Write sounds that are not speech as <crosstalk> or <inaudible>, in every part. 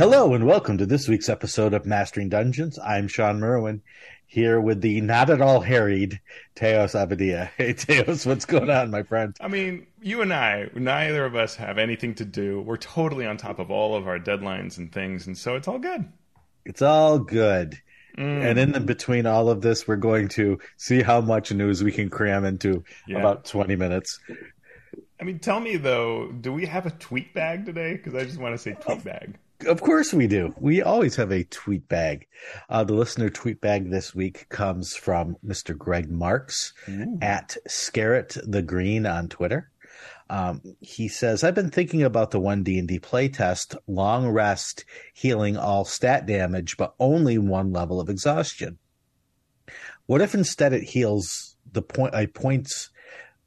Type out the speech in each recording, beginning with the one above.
Hello and welcome to this week's episode of Mastering Dungeons. I'm Shawn Merwin here with the not at all harried Teos Abadia. <laughs> Hey Teos, what's going on, my friend? I mean, you and I, neither of us have anything to do. We're totally on top of all of our deadlines and things, and so it's all good. It's all good. Mm. And in the, between all of this, we're going to see how much news we can cram into yeah. about 20 minutes. I mean, tell me though, do we have a tweet bag today? Because I just want to say tweet bag. Of course we do. We always have a tweet bag. Uh, the listener tweet bag this week comes from Mr. Greg Marks Ooh. at Scarrett the Green on Twitter. Um, he says, "I've been thinking about the one D and D playtest: long rest, healing all stat damage, but only one level of exhaustion. What if instead it heals the point uh, points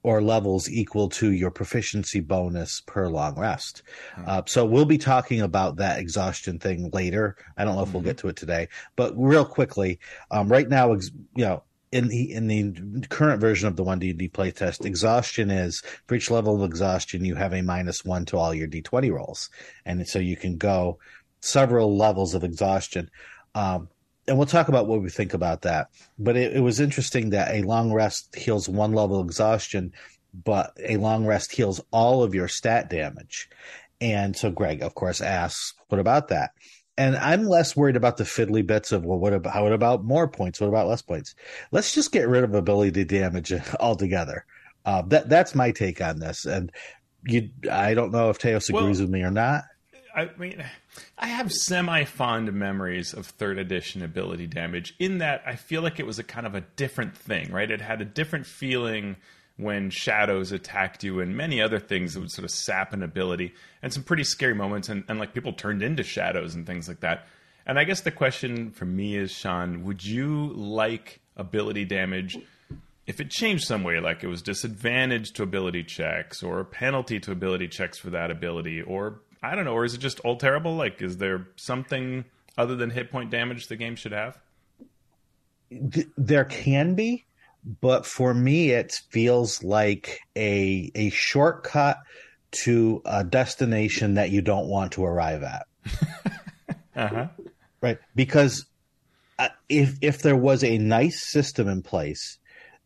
or levels equal to your proficiency bonus per long rest. Hmm. Uh, so we'll be talking about that exhaustion thing later. I don't know if mm-hmm. we'll get to it today, but real quickly, um, right now, you know, in the in the current version of the one D D playtest, exhaustion is for each level of exhaustion you have a minus one to all your D twenty rolls, and so you can go several levels of exhaustion. Um, and we'll talk about what we think about that. But it, it, was interesting that a long rest heals one level of exhaustion, but a long rest heals all of your stat damage. And so Greg, of course, asks, "What about that?" And I'm less worried about the fiddly bits of well, what about how about more points? What about less points? Let's just get rid of ability damage <laughs> altogether. Uh, that that's my take on this. And you, I don't know if Teos agrees well, with me or not. I mean, I have semi fond memories of third edition ability damage in that I feel like it was a kind of a different thing, right? It had a different feeling when shadows attacked you and many other things that would sort of sap an ability and some pretty scary moments and, and like people turned into shadows and things like that. And I guess the question for me is, Shawn, would you like ability damage if it changed some way, like it was disadvantage to ability checks or a penalty to ability checks for that ability or I don't know, or is it just all terrible? Like, is there something other than hit point damage the game should have? There can be, but for me, it feels like a a shortcut to a destination that you don't want to arrive at. <laughs> uh-huh. Right, because uh, if if there was a nice system in place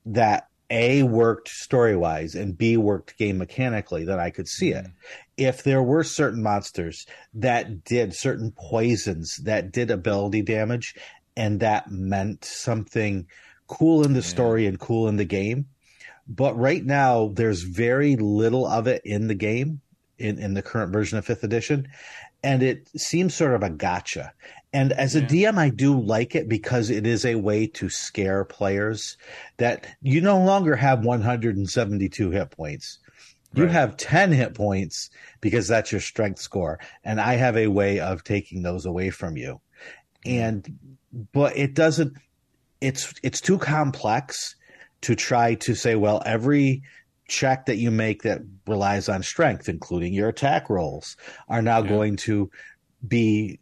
that a worked story wise and B worked game mechanically, that I could see mm-hmm. it. If there were certain monsters that did certain poisons that did ability damage and that meant something cool in the yeah. story and cool in the game. But right now, there's very little of it in the game in, in the current version of fifth edition. And it seems sort of a gotcha. And as a. DM, I do like it because it is a way to scare players that you no longer have 172 hit points. You right. have 10 hit points because that's your strength score. And I have a way of taking those away from you. And, but it doesn't, it's, it's too complex to try to say, well, every check that you make that relies on strength, including your attack rolls, are now yeah. going to be,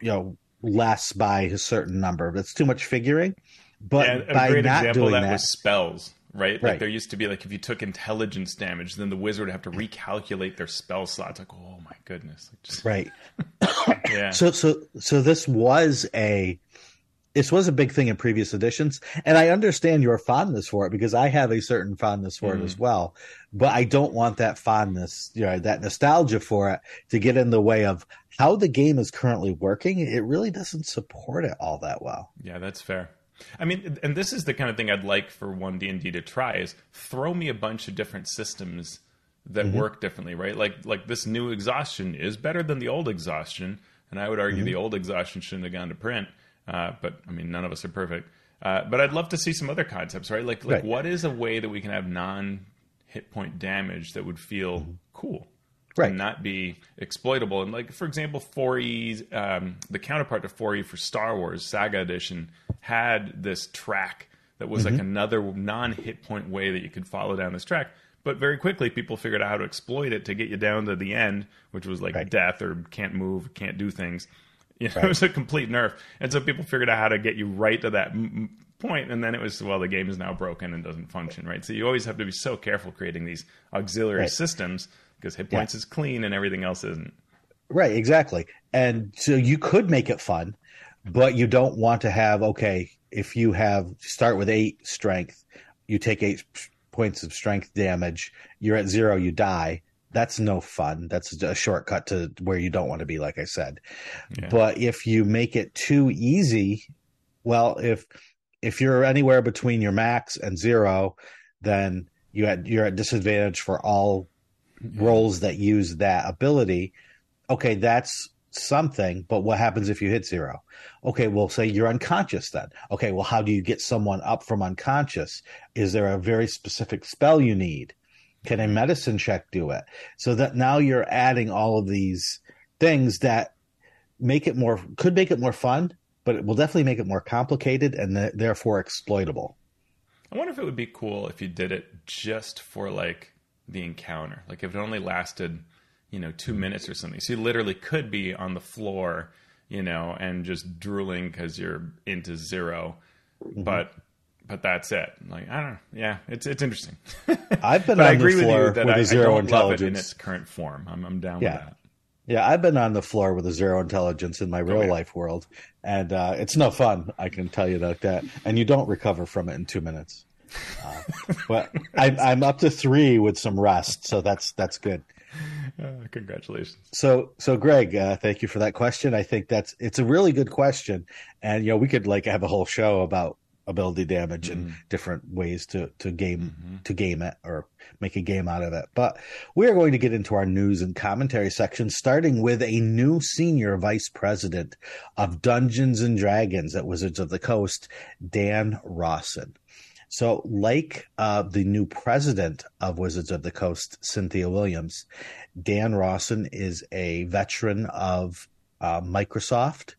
you know, less by a certain number. That's too much figuring. But yeah, by not example doing that, that was spells, right? Like right. there used to be like if you took intelligence damage, then the wizard would have to recalculate their spell slots. Like, oh my goodness, Like just... right? <coughs> yeah. So so so this was a this was a big thing in previous editions, and I understand your fondness for it because I have a certain fondness for mm. it as well. But I don't want that fondness, you know, that nostalgia for it to get in the way of how the game is currently working, it really doesn't support it all that well. Yeah, that's fair. I mean, and this is the kind of thing I'd like for one D and D to try is throw me a bunch of different systems that mm-hmm. work differently, right? Like like this new exhaustion is better than the old exhaustion, and I would argue mm-hmm. the old exhaustion shouldn't have gone to print. Uh, but I mean, none of us are perfect. Uh, but I'd love to see some other concepts, right? Like like right. what is a way that we can have non hit point damage that would feel mm-hmm. cool? right. and not be exploitable. And like for example, 4E, um, the counterpart to 4E for Star Wars Saga Edition had this track that was mm-hmm. like another non-hit point way that you could follow down this track. But very quickly, people figured out how to exploit it to get you down to the end, which was like right. death or can't move, can't do things. You know, <laughs> right. It was a complete nerf, and so people figured out how to get you right to that m- point, and then it was well, the game is now broken and doesn't function, right? So you always have to be so careful creating these auxiliary right. systems because hit points yeah. is clean and everything else isn't. Right, exactly. And so you could make it fun, but you don't want to have okay, if you have start with 8 strength, you take 8 points of strength damage, you're at 0, you die. That's no fun. That's a shortcut to where you don't want to be like I said. Yeah. But if you make it too easy, well, if if you're anywhere between your max and 0, then you had, you're at disadvantage for all roles that use that ability. Okay, that's something, but what happens if you hit zero? Okay, well, say you're unconscious then. Okay, well, how do you get someone up from unconscious? Is there a very specific spell you need? Can a medicine check do it? So that now you're adding all of these things that make it more, could make it more fun, but it will definitely make it more complicated and th- therefore exploitable. I wonder if it would be cool if you did it just for like the encounter. Like if it only lasted, you know, two minutes or something. So you literally could be on the floor, you know, and just drooling because you're into 0 mm-hmm. But but that's it. Like I don't know. Yeah, it's it's interesting. <laughs> I've been on I agree the floor with, you that with I, a zero I intelligence in its current form. I'm I'm down yeah. with that. Yeah, I've been on the floor with a zero intelligence in my real oh, yeah. life world, and uh, it's no fun. I can tell you that. That and you don't recover from it in two minutes. Uh, <laughs> but I'm, I'm up to three with some rest, so that's that's good. Uh, congratulations. So, so Greg, uh, thank you for that question. I think that's it's a really good question, and you know we could like have a whole show about ability damage mm-hmm. and different ways to to game mm-hmm. to game it or make a game out of it. But we are going to get into our news and commentary section, starting with a new senior vice president of Dungeons and Dragons at Wizards of the Coast, Dan Rawson. So, like uh, the new president of Wizards of the Coast, Cynthia Williams, Dan Rawson is a veteran of uh, Microsoft.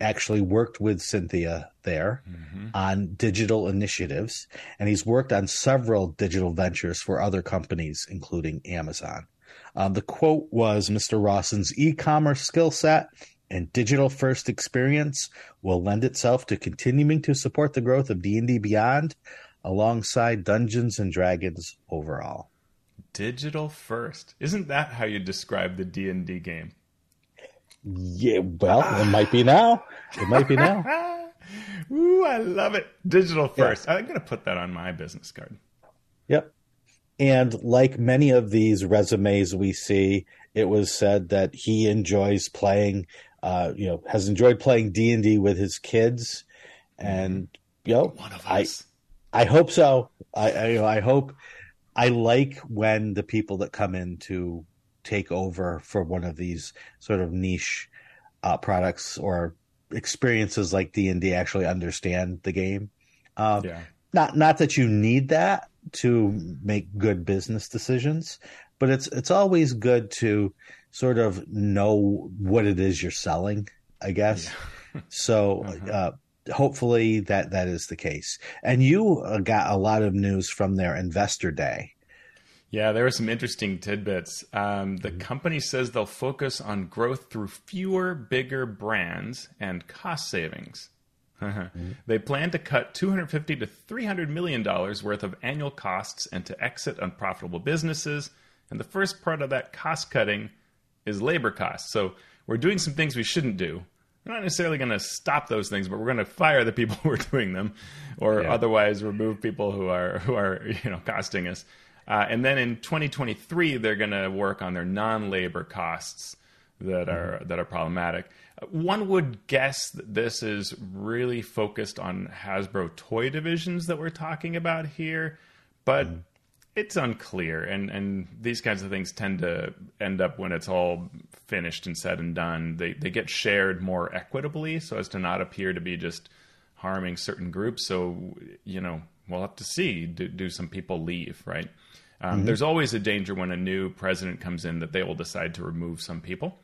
Actually, worked with Cynthia there mm-hmm. on digital initiatives, and he's worked on several digital ventures for other companies, including Amazon. Um, the quote was Mr. Rawson's e commerce skill set and digital first experience will lend itself to continuing to support the growth of D&D Beyond alongside Dungeons and Dragons overall. Digital first. Isn't that how you describe the D&D game? Yeah, well, it might be now. It might be now. <laughs> Ooh, I love it. Digital first. Yeah. I'm going to put that on my business card. Yep. And like many of these resumes we see, it was said that he enjoys playing uh, you know, has enjoyed playing D and D with his kids, and you know, one of us. I, I hope so. I, I, you know, I hope. I like when the people that come in to take over for one of these sort of niche uh, products or experiences like D and D actually understand the game. Um, yeah. Not not that you need that to make good business decisions, but it's it's always good to sort of know what it is you're selling, I guess. Yeah. <laughs> so uh-huh. uh, hopefully that that is the case. And you uh, got a lot of news from their investor day. Yeah, there were some interesting tidbits. Um, the mm-hmm. company says they'll focus on growth through fewer, bigger brands and cost savings. <laughs> mm-hmm. They plan to cut 250 to 300 million dollars worth of annual costs and to exit unprofitable businesses. And the first part of that cost cutting is labor costs. So we're doing some things we shouldn't do. We're not necessarily going to stop those things, but we're going to fire the people <laughs> who are doing them, or yeah. otherwise remove people who are who are you know costing us. Uh, and then in 2023, they're going to work on their non-labor costs that are mm-hmm. that are problematic. One would guess that this is really focused on Hasbro toy divisions that we're talking about here, but mm it's unclear and and these kinds of things tend to end up when it's all finished and said and done. They they get shared more equitably so as to not appear to be just harming certain groups. So you know we'll have to see. Do, do some people leave right um, mm-hmm. there's always a danger when a new president comes in that they will decide to remove some people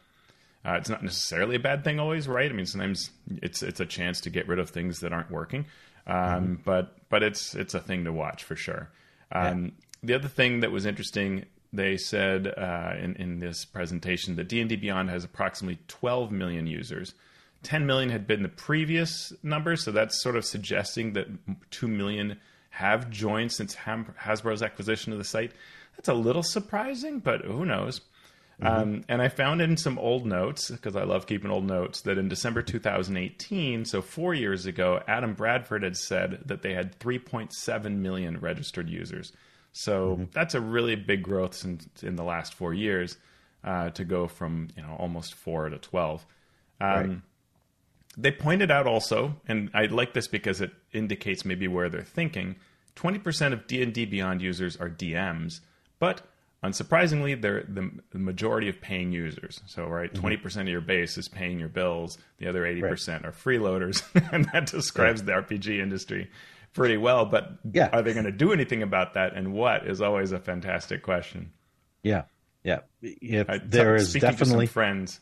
uh, it's not necessarily a bad thing always right i mean sometimes it's it's a chance to get rid of things that aren't working um, mm-hmm. but but it's it's a thing to watch for sure um, the other thing that was interesting, they said uh, in in this presentation that D and D Beyond has approximately 12 million users. 10 million had been the previous number, so that's sort of suggesting that 2 million have joined since Hasbro's acquisition of the site. That's a little surprising, but who knows? Mm-hmm. Um, and I found in some old notes, because I love keeping old notes, that in December 2018, so four years ago, Adam Bradford had said that they had 3.7 million registered users. So mm-hmm. that's a really big growth since in the last four years uh, to go from you know almost four to 12. Um, right. They pointed out also, and I like this because it indicates maybe where they're thinking. 20% of D&D Beyond users are DMs, but unsurprisingly, they're the, majority of paying users. So, right, mm-hmm. 20% of your base is paying your bills. The other 80% right. are freeloaders, <laughs> and that describes the RPG industry pretty well. But yeah. are they going to do anything about that, and what is always a fantastic question. Yeah, yeah. If I, there is definitely friends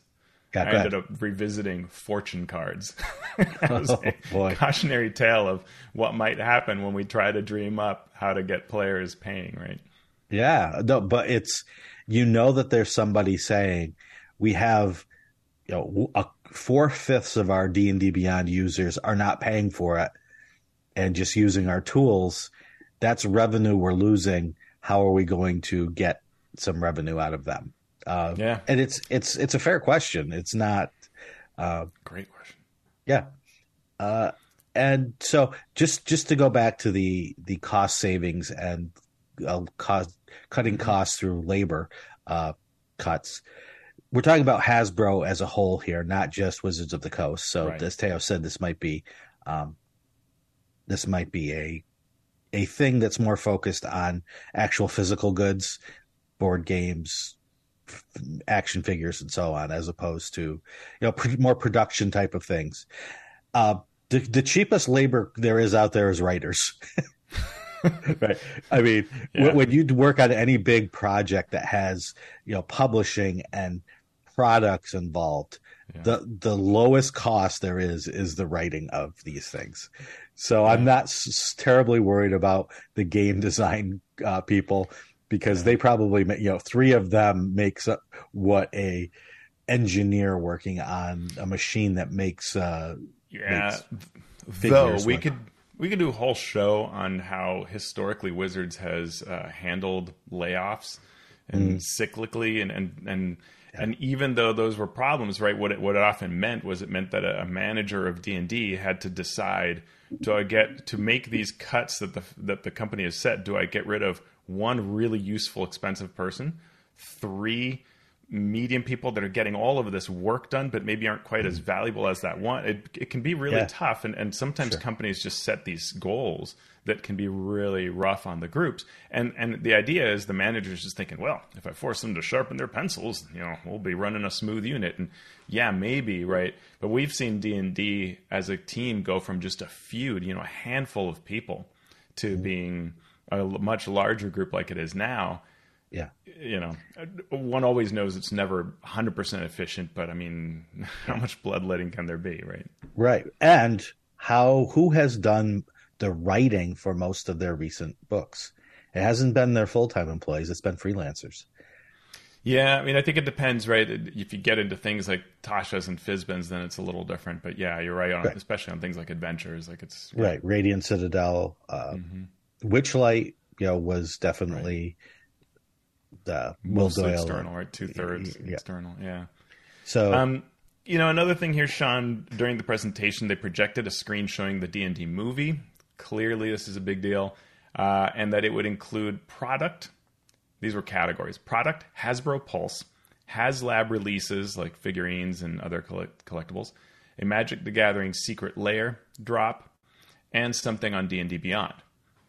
I ended up revisiting fortune cards. <laughs> oh, boy. cautionary tale of what might happen when we try to dream up how to get players paying, right? Yeah, no, but it's you know that there's somebody saying we have you know four fifths of our D and D Beyond users are not paying for it and just using our tools. That's revenue we're losing. How are we going to get some revenue out of them? Uh, yeah, and it's it's it's a fair question. It's not uh, great question. Yeah, uh, and so just just to go back to the the cost savings and uh, cost cutting costs through labor uh, cuts. We're talking about Hasbro as a whole here, not just Wizards of the Coast. So, right. as Teo said, this might be um, this might be a a thing that's more focused on actual physical goods, board games, action figures and so on, as opposed to you know more production type of things. Uh, the, the cheapest labor there is out there is writers. <laughs> right. I mean, yeah. when you work on any big project that has you know publishing and products involved, yeah. the the lowest cost there is is the writing of these things. So yeah. I'm not s- terribly worried about the game <laughs> design uh, people because they probably you know three of them makes up what a engineer working on a machine that makes uh yeah makes though we could we could do a whole show on how historically wizards has uh, handled layoffs and mm. cyclically and and and yeah. and even though those were problems right what it what it often meant was it meant that a, a manager of D&D had to decide do I get to make these cuts that the that the company has set do I get rid of one really useful, expensive person, three medium people that are getting all of this work done, but maybe aren't quite as valuable as that one. It, it can be really yeah. tough. And, and sometimes sure. companies just set these goals that can be really rough on the groups. And, and the idea is the manager's just thinking, well, if I force them to sharpen their pencils, you know, we'll be running a smooth unit. And yeah, maybe, right. But we've seen D&D as a team go from just a few, you know, a handful of people to mm-hmm. being a much larger group like it is now, yeah, you know, one always knows it's never 100% efficient, but I mean, <laughs> how much bloodletting can there be, right? Right. And how who has done the writing for most of their recent books? It hasn't been their full-time employees, it's been freelancers. Yeah, I mean, I think it depends, right? If you get into things like Tasha's and Fizban's, then it's a little different. But yeah, you're right on, right. especially on things like adventures. Like it's right, Radiant Citadel, uh, mm-hmm. Witchlight, you know, was definitely right. the Will Doyle external, right? Two thirds yeah. external, yeah. So, um, you know, another thing here, Shawn. During the presentation, they projected a screen showing the D and D movie. Clearly, this is a big deal, uh, and that it would include product. These were categories: product, Hasbro Pulse, HasLab releases like figurines and other collect- collectibles, a Magic the Gathering Secret Lair drop, and something on D and D Beyond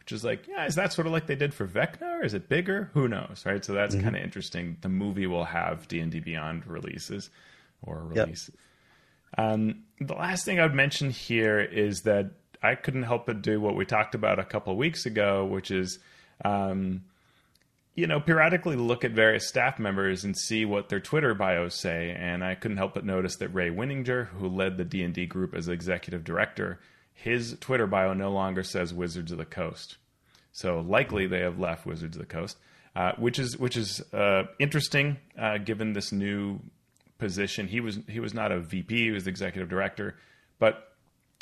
which is like, yeah, is that sort of like they did for Vecna, or is it bigger? Who knows, right? So that's mm-hmm. kind of interesting. The movie will have D and D Beyond releases or release. Yep. Um, the last thing I would mention here is that I couldn't help but do what we talked about a couple of weeks ago, which is, um, you know, periodically look at various staff members and see what their Twitter bios say. And I couldn't help but notice that Ray Winninger, who led the D and D group as executive director, his Twitter bio no longer says Wizards of the Coast. So likely they have left Wizards of the Coast, uh, which is which is uh, interesting uh, given this new position. He was he was not a VP; he was the executive director. But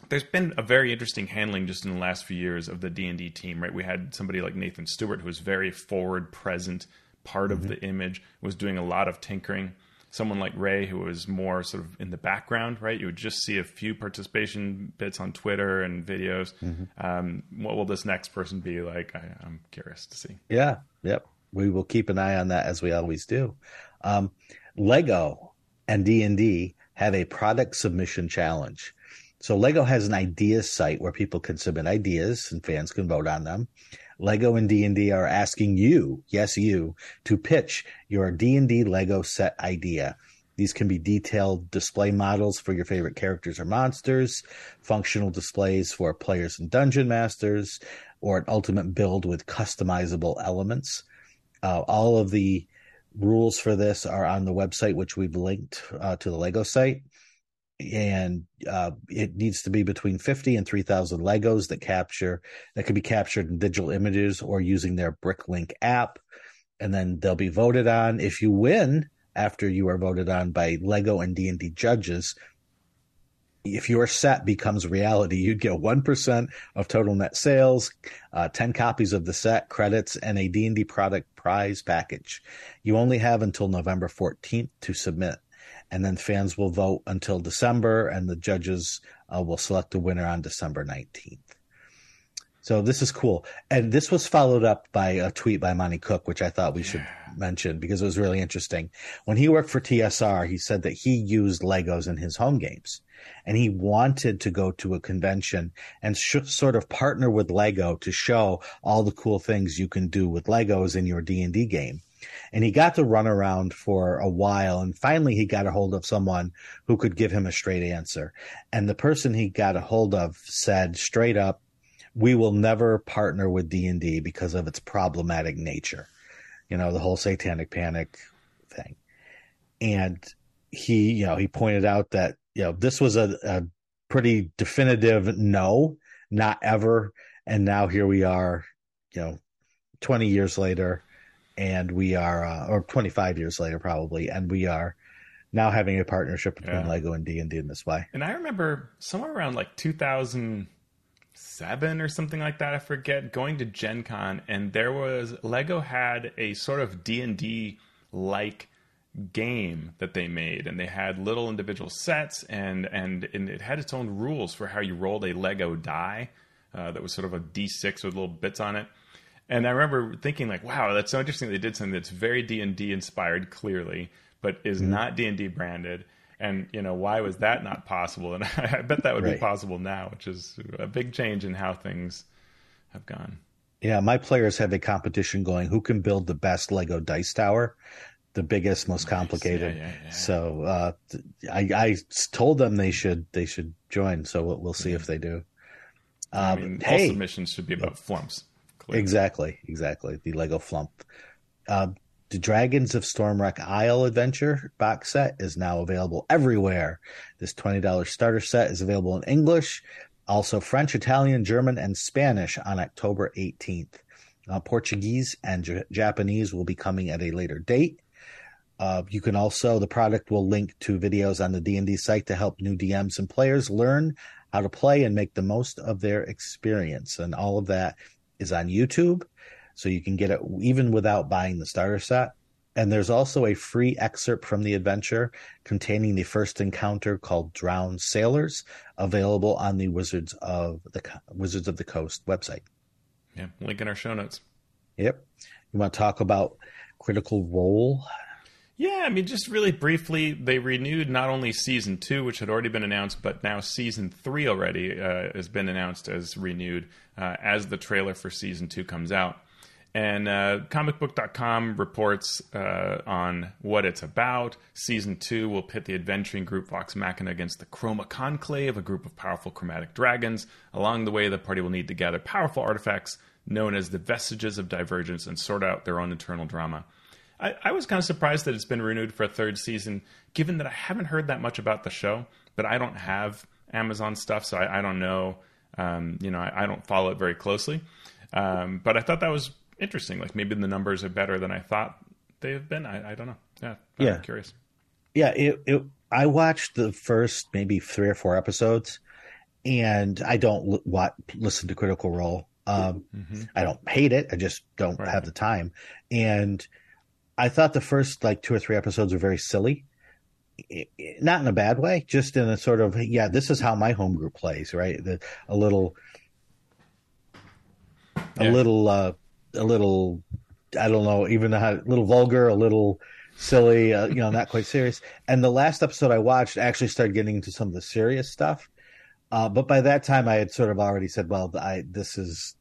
there's been a very interesting handling just in the last few years of the D and D team. Right, we had somebody like Nathan Stewart who was very forward, present, part mm-hmm. of the image, was doing a lot of tinkering. Someone like Ray, who was more sort of in the background, right? You would just see a few participation bits on Twitter and videos. Mm-hmm. Um, what will this next person be like? I, I'm curious to see. Yeah, yep. We will keep an eye on that as we always do. Um, Lego and D and D have a product submission challenge. So Lego has an ideas site where people can submit ideas and fans can vote on them. Lego and D&D are asking you, yes you, to pitch your D&D Lego set idea. These can be detailed display models for your favorite characters or monsters, functional displays for players and dungeon masters, or an ultimate build with customizable elements. Uh, all of the rules for this are on the website, which we've linked uh, to the Lego site and uh, it needs to be between 50 and 3000 legos that capture that can be captured in digital images or using their bricklink app. And then they'll be voted on. If you win after you are voted on by lego and d&d judges if your set becomes reality you'd get 1% of total net sales uh, 10 copies of the set credits and a d&d product prize package. You only have until november 14th to submit and then fans will vote until December, and the judges uh, will select the winner on December 19th. So this is cool. And this was followed up by a tweet by Monte Cook, which I thought we should mention because it was really interesting. When he worked for TSR, he said that he used Legos in his home games and he wanted to go to a convention and sh- sort of partner with Lego to show all the cool things you can do with Legos in your D&D game and he got to run around for a while and finally he got a hold of someone who could give him a straight answer. And the person he got a hold of said straight up we will never partner with d&d because of its problematic nature. You know the whole satanic panic thing. And he you know he pointed out that you know this was a, a pretty definitive no not ever. And now here we are you know 20 years later and we are, uh, or 25 years later probably, and we are now having a partnership between yeah. Lego and D and D in this way. And I remember somewhere around like 2007 or something like that. I forget going to Gen Con, and there was Lego had a sort of D and D like game that they made and they had little individual sets and, and and it had its own rules for how you rolled a lego die uh, that was sort of a d6 with little bits on it and I remember thinking like, wow, that's so interesting. They did something that's very D and D inspired, clearly, but is mm-hmm. not D and D branded. And you know, why was that not possible? <laughs> And I bet that would right. be possible now, which is a big change in how things have gone. Yeah, my players have a competition going. Who can build the best Lego dice tower? The biggest, most complicated. Yeah, yeah, yeah. So uh, I, I told them they should they should join. So we'll, we'll see if they do. Um, I mean, hey, all submissions should be about flumps. Exactly, exactly. The Lego Flump. Uh, the Dragons of Stormwreck Isle Adventure box set is now available everywhere. This $20 starter set is available in English, also French, Italian, German, and Spanish on October 18th. Uh, Portuguese and J- Japanese will be coming at a later date. Uh, you can also the product will link to videos on the D&D site to help new DMs and players learn how to play and make the most of their experience. And all of that is on YouTube, so you can get it even without buying the starter set. And there's also a free excerpt from the adventure containing the first encounter called Drowned Sailors, available on the Wizards of the Wizards of the Coast website. Yeah, link in our show notes. Yep. You want to talk about Critical Role? Yeah, I mean, just really briefly, they renewed not only season two, which had already been announced, but now season three already uh, has been announced as renewed uh, as the trailer for season two comes out. And uh, comicbook.com reports uh, on what it's about. Season two will pit the adventuring group Vox Machina against the Chroma Conclave, a group of powerful chromatic dragons. Along the way, the party will need to gather powerful artifacts known as the Vestiges of Divergence and sort out their own internal drama. I, I was kind of surprised that it's been renewed for a third season, given that I haven't heard that much about the show, but I don't have Amazon stuff, so I, I don't know. Um, you know, I, I, don't follow it very closely. Um, but I thought that was interesting. Like maybe the numbers are better than I thought they have been. I, I don't know. Yeah, I'm yeah. curious. Yeah, it, it, I watched the first maybe three or four episodes, and I don't l- what, listen to Critical Role. Um, mm-hmm. I don't hate it. I just don't right. have the time. And I thought the first like two or three episodes were very silly. Not in a bad way, just in a sort of yeah, this is how my home group plays, right? The, a little, a little, uh, a little, I don't know, even a little vulgar, a little silly, uh, you know, not quite serious. And the last episode I watched actually started getting into some of the serious stuff. Uh, but by that time, I had sort of already said, "Well, I this is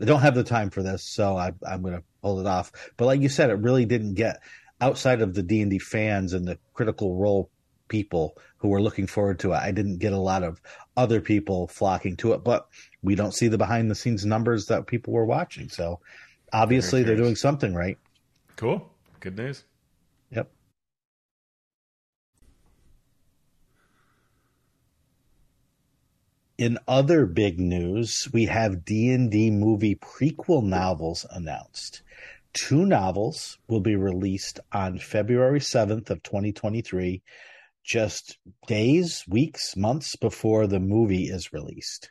I don't have the time for this, so I, I'm going to pull it off." But like you said, it really didn't get outside of the D and D fans and the Critical Role people who were looking forward to it. I didn't get a lot of other people flocking to it, but we don't see the behind the scenes numbers that people were watching. So obviously, they're doing something right. Cool. Good news. Yep. In other big news, we have D&D movie prequel novels announced. Two novels will be released on February 7th of 2023, just days, weeks, months before the movie is released.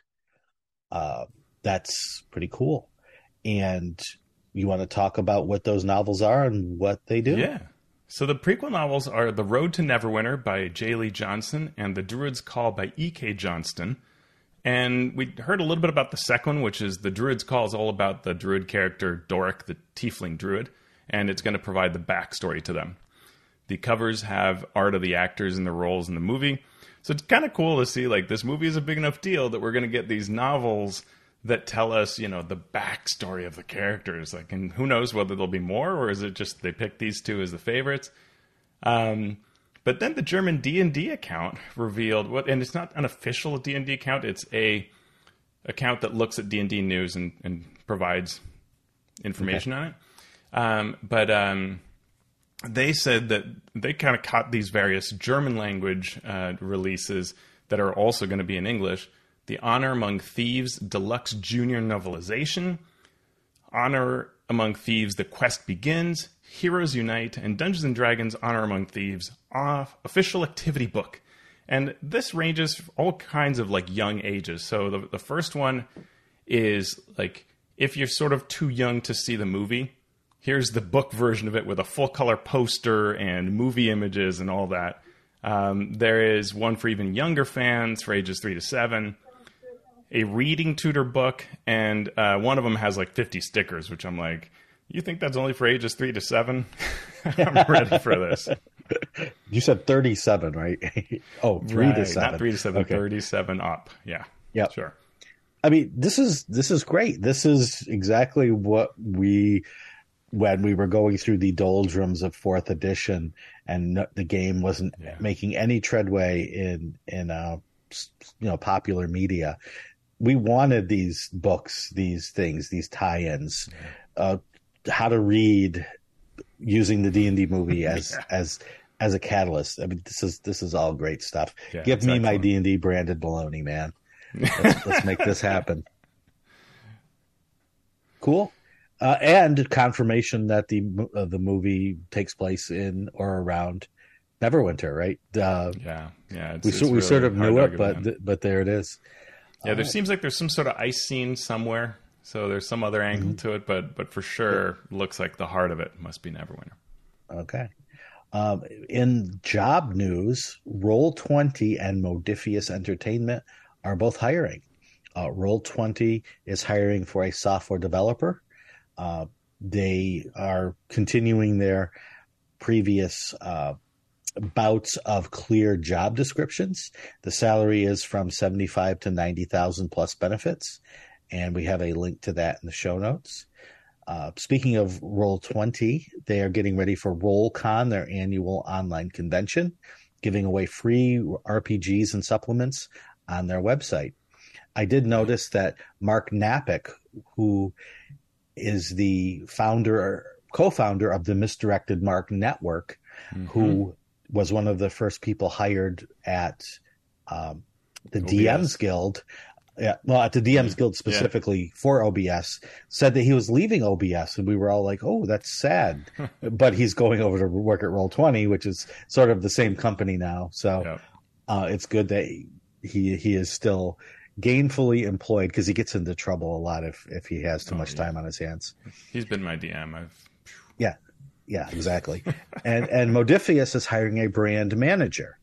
Uh, that's pretty cool. And you want to talk about what those novels are and what they do? Yeah. So the prequel novels are The Road to Neverwinter by Jaleigh Johnson and The Druid's Call by E.K. Johnston. And we heard a little bit about the second one, which is The Druid's Call is all about the druid character Doric, the tiefling druid, and it's going to provide the backstory to them. The covers have art of the actors and the roles in the movie. So it's kind of cool to see like this movie is a big enough deal that we're going to get these novels that tell us, you know, the backstory of the characters. Like, and who knows whether there'll be more or is it just they picked these two as the favorites? Um, but then the German D and D account revealed what, and it's not an official D and D account. It's a account that looks at D and D news and, and provides information on it. Um, but um, they said that they kind of caught these various German language uh, releases that are also going to be in English. The Honor Among Thieves Deluxe Junior Novelization, Honor Among Thieves The Quest Begins, Heroes Unite, and Dungeons and Dragons Honor Among Thieves off official activity book. And this ranges all kinds of like young ages. So the, the first one is like if you're sort of too young to see the movie, here's the book version of it with a full color poster and movie images and all that. Um, there is one for even younger fans for ages three to seven, a reading tutor book, and uh, one of them has like 50 stickers, which I'm like, you think that's only for ages three to seven? <laughs> I'm ready for this. You said 37, right? <laughs> oh, three to seven. Not three to seven, Okay. 37 up. Yeah. Yeah. Sure. I mean, this is this is great. This is exactly what we when we were going through the doldrums of fourth edition and no- the game wasn't Yeah. making any treadway in in uh you know popular media. We wanted these books, these things, these tie-ins, uh, how to read using the D and D movie <laughs> as Yeah. as as a catalyst. I mean, this is this is all great stuff. Yeah, Give me my. D and D branded baloney, man. Let's, let's make this <laughs> happen. Cool. Uh, and confirmation that the uh, the movie takes place in or around Neverwinter, right? Uh, Yeah. Yeah. We we really sort of knew it, but th- but there it is. Yeah, there seems like there's some sort of ice scene somewhere. So there's some other angle Mm-hmm. to it, but but for sure looks like the heart of it must be Neverwinter. Okay. Um, in job news, Roll Twenty and Modiphius Entertainment are both hiring. Uh, Roll Twenty is hiring for a software developer. Uh, they are continuing their previous uh, bouts of clear job descriptions. The salary is from seventy-five to ninety thousand plus benefits, and we have a link to that in the show notes. Uh, speaking of Roll20, they are getting ready for RollCon, their annual online convention, giving away free RPGs and supplements on their website. I did notice that Mark Napick, who is the founder, co-founder of the Misdirected Mark Network, Mm-hmm. who was one of the first people hired at um, the OBS. DMs Guild. Yeah, well, at the DMs Guild specifically for OBS, said that he was leaving OBS, and we were all like, "Oh, that's sad." <laughs> but he's going over to work at Roll Twenty, which is sort of the same company now. So Yep. uh, it's good that he he is still gainfully employed because he gets into trouble a lot if if he has too Oh, much yeah. time on his hands. He's been my DM. I've Yeah, exactly. and and Modiphius is hiring a brand manager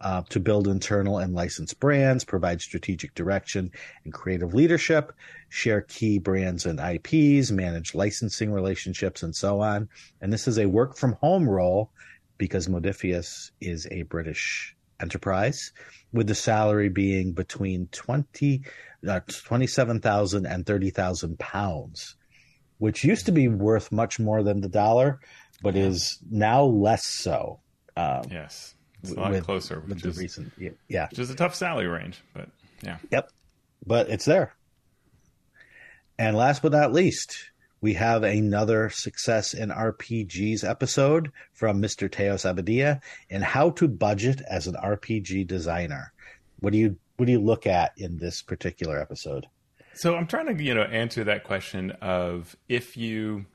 uh, to build internal and licensed brands, provide strategic direction and creative leadership, share key brands and IPs, manage licensing relationships, and so on. And this is a work from home role because Modiphius is a British enterprise, with the salary being between 20, uh, 27,000 and 30,000 pounds, which used to be worth much more than the dollar, but is now less so. Um, yes it's a lot with, closer, which is recent, yeah, which is a tough salary range, but yeah, yep, but it's there. And last but not least, we have another success in RPGs episode from Mr. Teos Abadia and how to budget as an RPG designer. What do you what do you look at in this particular episode? So I'm trying to you know answer that question of if you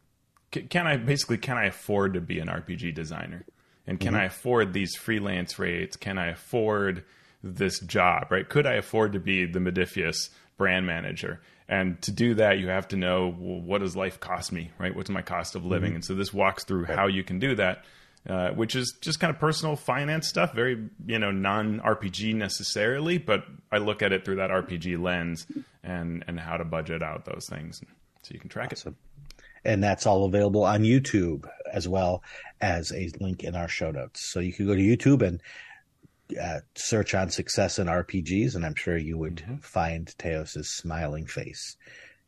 can I basically can I afford to be an RPG designer? And can mm-hmm. I afford these freelance rates? Can I afford this job, right? Could I afford to be the Modiphius brand manager? And to do that, you have to know well, what does life cost me, right? What's my cost of living? Mm-hmm. And so this walks through right. how you can do that, uh, which is just kind of personal finance stuff, very you know non RPG necessarily, but I look at it through that RPG lens and and how to budget out those things, so you can track awesome. it and that's all available on YouTube as well as a link in our show notes. So you can go to YouTube and uh, search on success in RPGs, and I'm sure you would mm-hmm. find Teos's smiling face.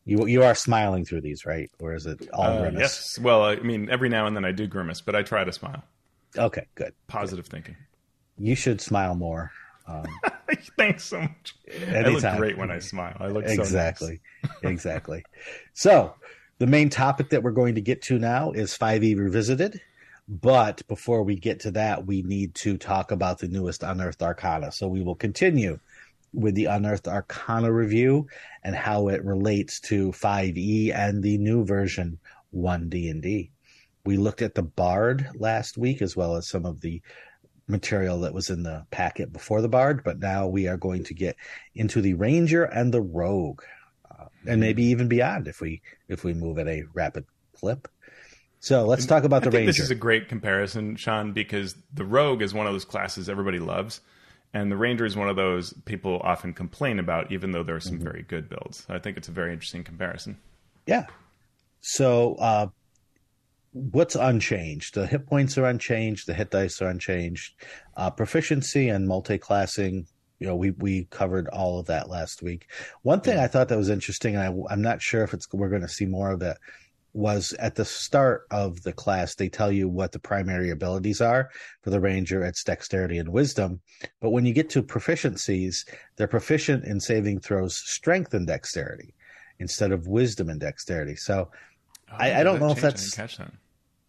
You you are smiling through these, right? Or is it all uh, grimace? Yes. Well, I mean, every now and then I do grimace, but I try to smile. Okay, good. Positive good. thinking. You should smile more. Um, <laughs> Thanks so much. Anytime. I look great when I smile. I look exactly, so nice. exactly. So the main topic that we're going to get to now is 5e Revisited. But before we get to that, we need to talk about the newest Unearthed Arcana. So we will continue with the Unearthed Arcana review and how it relates to 5e and the new version 1D&D. We looked at the Bard last week as well as some of the material that was in the packet before the Bard, but now we are going to get into the Ranger and the Rogue and maybe even beyond if we if we move at a rapid clip. So let's talk about the I think Ranger. This is a great comparison, Shawn, because the Rogue is one of those classes everybody loves, and the Ranger is one of those people often complain about, even though there are some mm-hmm. very good builds. I think it's a very interesting comparison. Yeah. So uh, what's unchanged? The hit points are unchanged. The hit dice are unchanged. Uh, proficiency and multi-classing you know, we we covered all of that last week. One thing I thought that was interesting, and I, I'm not sure if it's we're going to see more of it, was at the start of the class they tell you what the primary abilities are for the ranger. It's dexterity and wisdom, but when you get to proficiencies, they're proficient in saving throws, strength and dexterity, instead of wisdom and dexterity. So oh, I, I, don't know if that's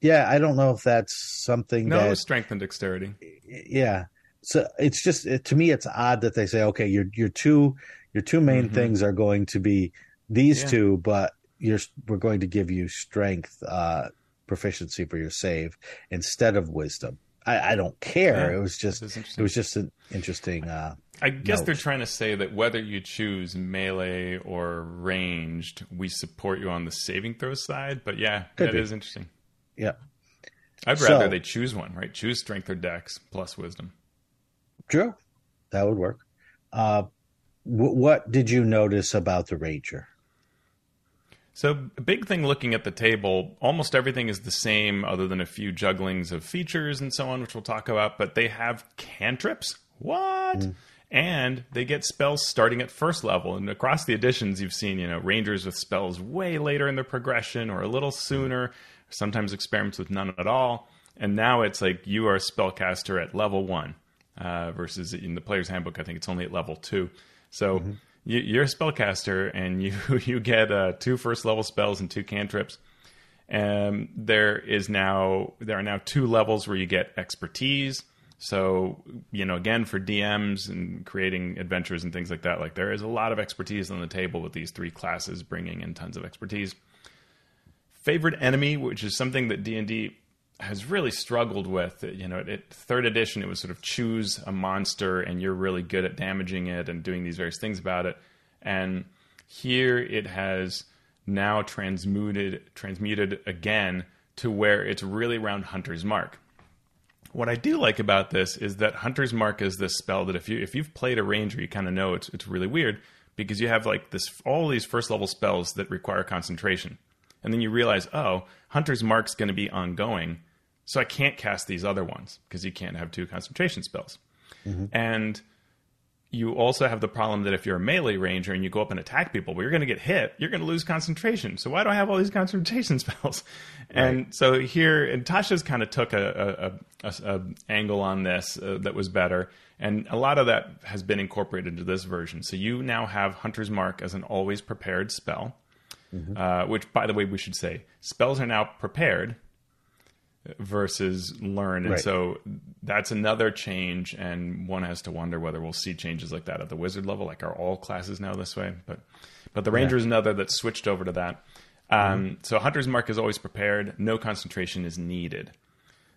yeah, I don't know if that's something. No, that, strength and dexterity. Yeah, so it's just it, to me it's odd that they say okay your your two your two main mm-hmm. things are going to be these yeah. two but you're we're going to give you strength uh proficiency for your save instead of wisdom i, I don't care yeah, it was just it was just an interesting uh I guess note. they're trying to say that whether you choose melee or ranged, we support you on the saving throw side. But yeah, Could that be. is interesting. Yeah. I'd rather so, they choose one, right? Choose strength or dex plus wisdom. True, that would work. Uh, w- what did you notice about the Ranger? So, big thing looking at the table, almost everything is the same other than a few jugglings of features and so on, which we'll talk about, but they have cantrips. What? Mm. And they get spells starting at first level. And across the editions, you've seen, you know, rangers with spells way later in their progression or a little sooner, sometimes experiments with none at all. And now it's like you are a spellcaster at level one uh, versus in the player's handbook, I think it's only at level two. So mm-hmm. you, are a spellcaster and you <laughs> you get uh, two first level spells and two cantrips. And there is now there are now two levels where you get expertise. So you know, again for DMs and creating adventures and things like that, like there is a lot of expertise on the table with these three classes bringing in tons of expertise. Favorite enemy, which is something that D and D has really struggled with. You know, at third edition, it was sort of choose a monster and you're really good at damaging it and doing these various things about it. And here it has now transmuted transmuted again to where it's really around Hunter's Mark. What I do like about this is that Hunter's Mark is this spell that if you if you've played a ranger, you kind of know it's it's really weird because you have like this all these first level spells that require concentration. And then you realize, oh, Hunter's Mark's going to be ongoing, so I can't cast these other ones because you can't have two concentration spells. Mm-hmm. And you also have the problem that if you're a melee ranger and you go up and attack people, well, you're going to get hit. You're going to lose concentration. So why do I have all these concentration <laughs> spells? Right. And so here, and Tasha's kind of took a, a, a, a, angle on this uh, that was better, and a lot of that has been incorporated into this version. So you now have Hunter's Mark as an always prepared spell, mm-hmm. uh, which, by the way, we should say spells are now prepared versus learn. And right. so that's another change, and one has to wonder whether we'll see changes like that at the wizard level. Like, are all classes now this way? But but the ranger yeah. is another that's switched over to that. Um, mm-hmm. So hunter's mark is always prepared. No concentration is needed.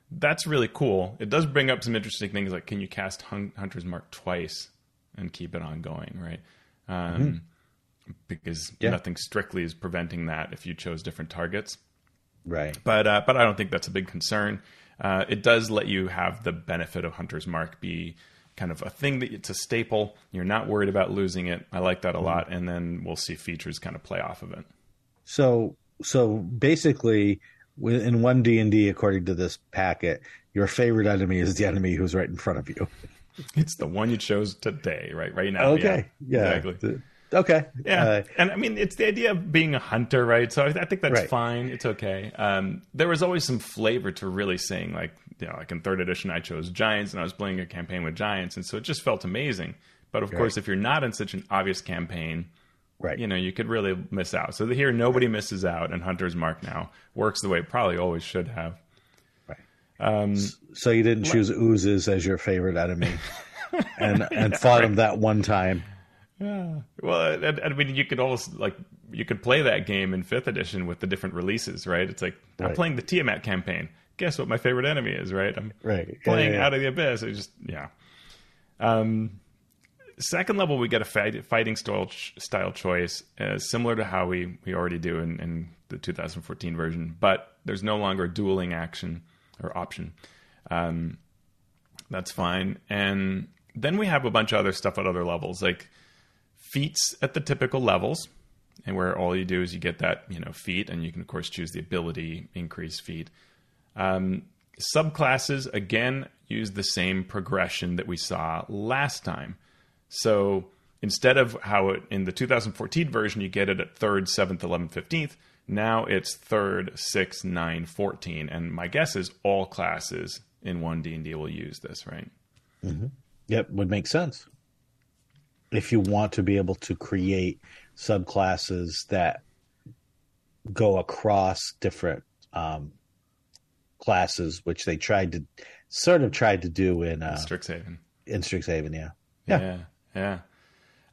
That's really cool. It does bring up some interesting things like can you cast hunter's mark twice and keep it ongoing, right? Um, mm-hmm. Because yeah. nothing strictly is preventing that if you chose different targets. Right. But uh, but I don't think that's a big concern. Uh, it does let you have the benefit of Hunter's Mark be kind of a thing that it's a staple. You're not worried about losing it. I like that a mm-hmm. lot, and then we'll see features kind of play off of it. So so basically, in one D and D, according to this packet, your favorite enemy is the enemy who's right in front of you. <laughs> It's the one you chose today, right? Right now. Okay. Yeah. yeah. Exactly. Okay. Yeah. Uh, and I mean, it's the idea of being a hunter, right? So I, I think that's right. fine. It's okay. Um, there was always some flavor to really saying, like, you know, like in third edition, I chose giants and I was playing a campaign with giants. And so it just felt amazing. But of right. course, if you're not in such an obvious campaign, right. you know, you could really miss out. So here, nobody misses out. And Hunter's Mark now works the way it probably always should have. Right. Um, so you didn't choose oozes as your favorite enemy <laughs> and, and fought right. them that one time. Yeah. Well, I, I, mean, you could almost like you could play that game in fifth edition with the different releases, right? It's like right. I'm playing the Tiamat campaign. Guess what my favorite enemy is, right? I'm right. playing yeah, yeah, Out of the Abyss. It just yeah. Um, second level, we get a fight, fighting style style choice, uh, similar to how we we already do in, in the 2014 version, but there's no longer a dueling action or option. Um, that's fine, and then we have a bunch of other stuff at other levels, like feats at the typical levels, and where all you do is you get that you know feat, and you can of course choose the ability increase feat. Um, subclasses again use the same progression that we saw last time. So instead of how it in the 2014 version you get it at third, seventh, eleventh, fifteenth, now it's third, six, nine, 14. And my guess is all classes in one D and D will use this, right? Mm-hmm. Yep, would make sense if you want to be able to create subclasses that go across different um, classes, which they tried to sort of tried to do in uh, Strixhaven. In Strixhaven, yeah, yeah, yeah. yeah.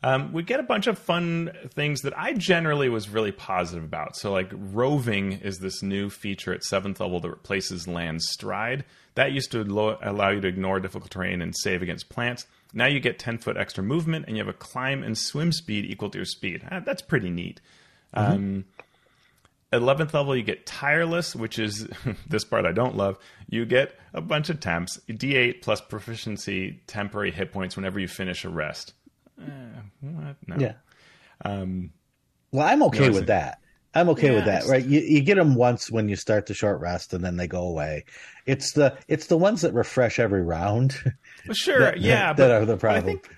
Um, we get a bunch of fun things that I generally was really positive about. So, like roving is this new feature at seventh level that replaces land stride. That used to allow you to ignore difficult terrain and save against plants. Now you get 10 foot extra movement and you have a climb and swim speed equal to your speed. Uh, that's pretty neat. Mm-hmm. Um, 11th level, you get tireless, which is <laughs> this part I don't love. You get a bunch of temps, d8 plus proficiency, temporary hit points whenever you finish a rest. Uh, what? No. Yeah. Um, well, I'm okay with that. I'm okay yeah, with that, right? You, you get them once when you start the short rest, and then they go away. It's the it's the ones that refresh every round. <laughs> Well, sure, that, yeah, that, but, that are the problem. I think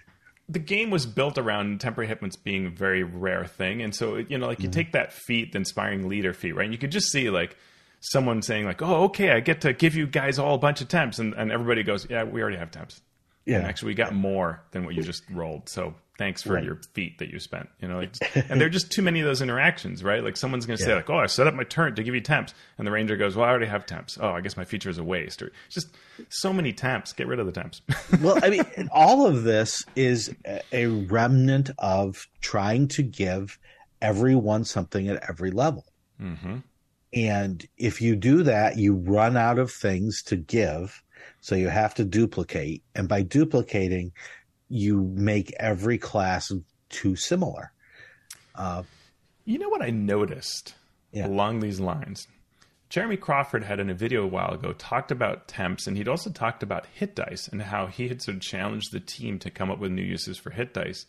the game was built around temporary hit points being a very rare thing, and so you know, like you mm-hmm. take that feat, the inspiring leader feat, right? And you could just see like someone saying like, "Oh, okay, I get to give you guys all a bunch of temps," and, and everybody goes, "Yeah, we already have temps." Yeah, and actually, we got more than what you just rolled. So thanks for right. your feet that you spent you know like, <laughs> and there are just too many of those interactions right like someone's going to yeah. say like oh i set up my turn to give you temps and the ranger goes well i already have temps oh i guess my feature is a waste or just so many temps get rid of the temps <laughs> well i mean all of this is a remnant of trying to give everyone something at every level mm-hmm. and if you do that you run out of things to give so you have to duplicate and by duplicating you make every class too similar. Uh, you know what I noticed yeah. along these lines? Jeremy Crawford had in a video a while ago talked about temps, and he'd also talked about hit dice and how he had sort of challenged the team to come up with new uses for hit dice.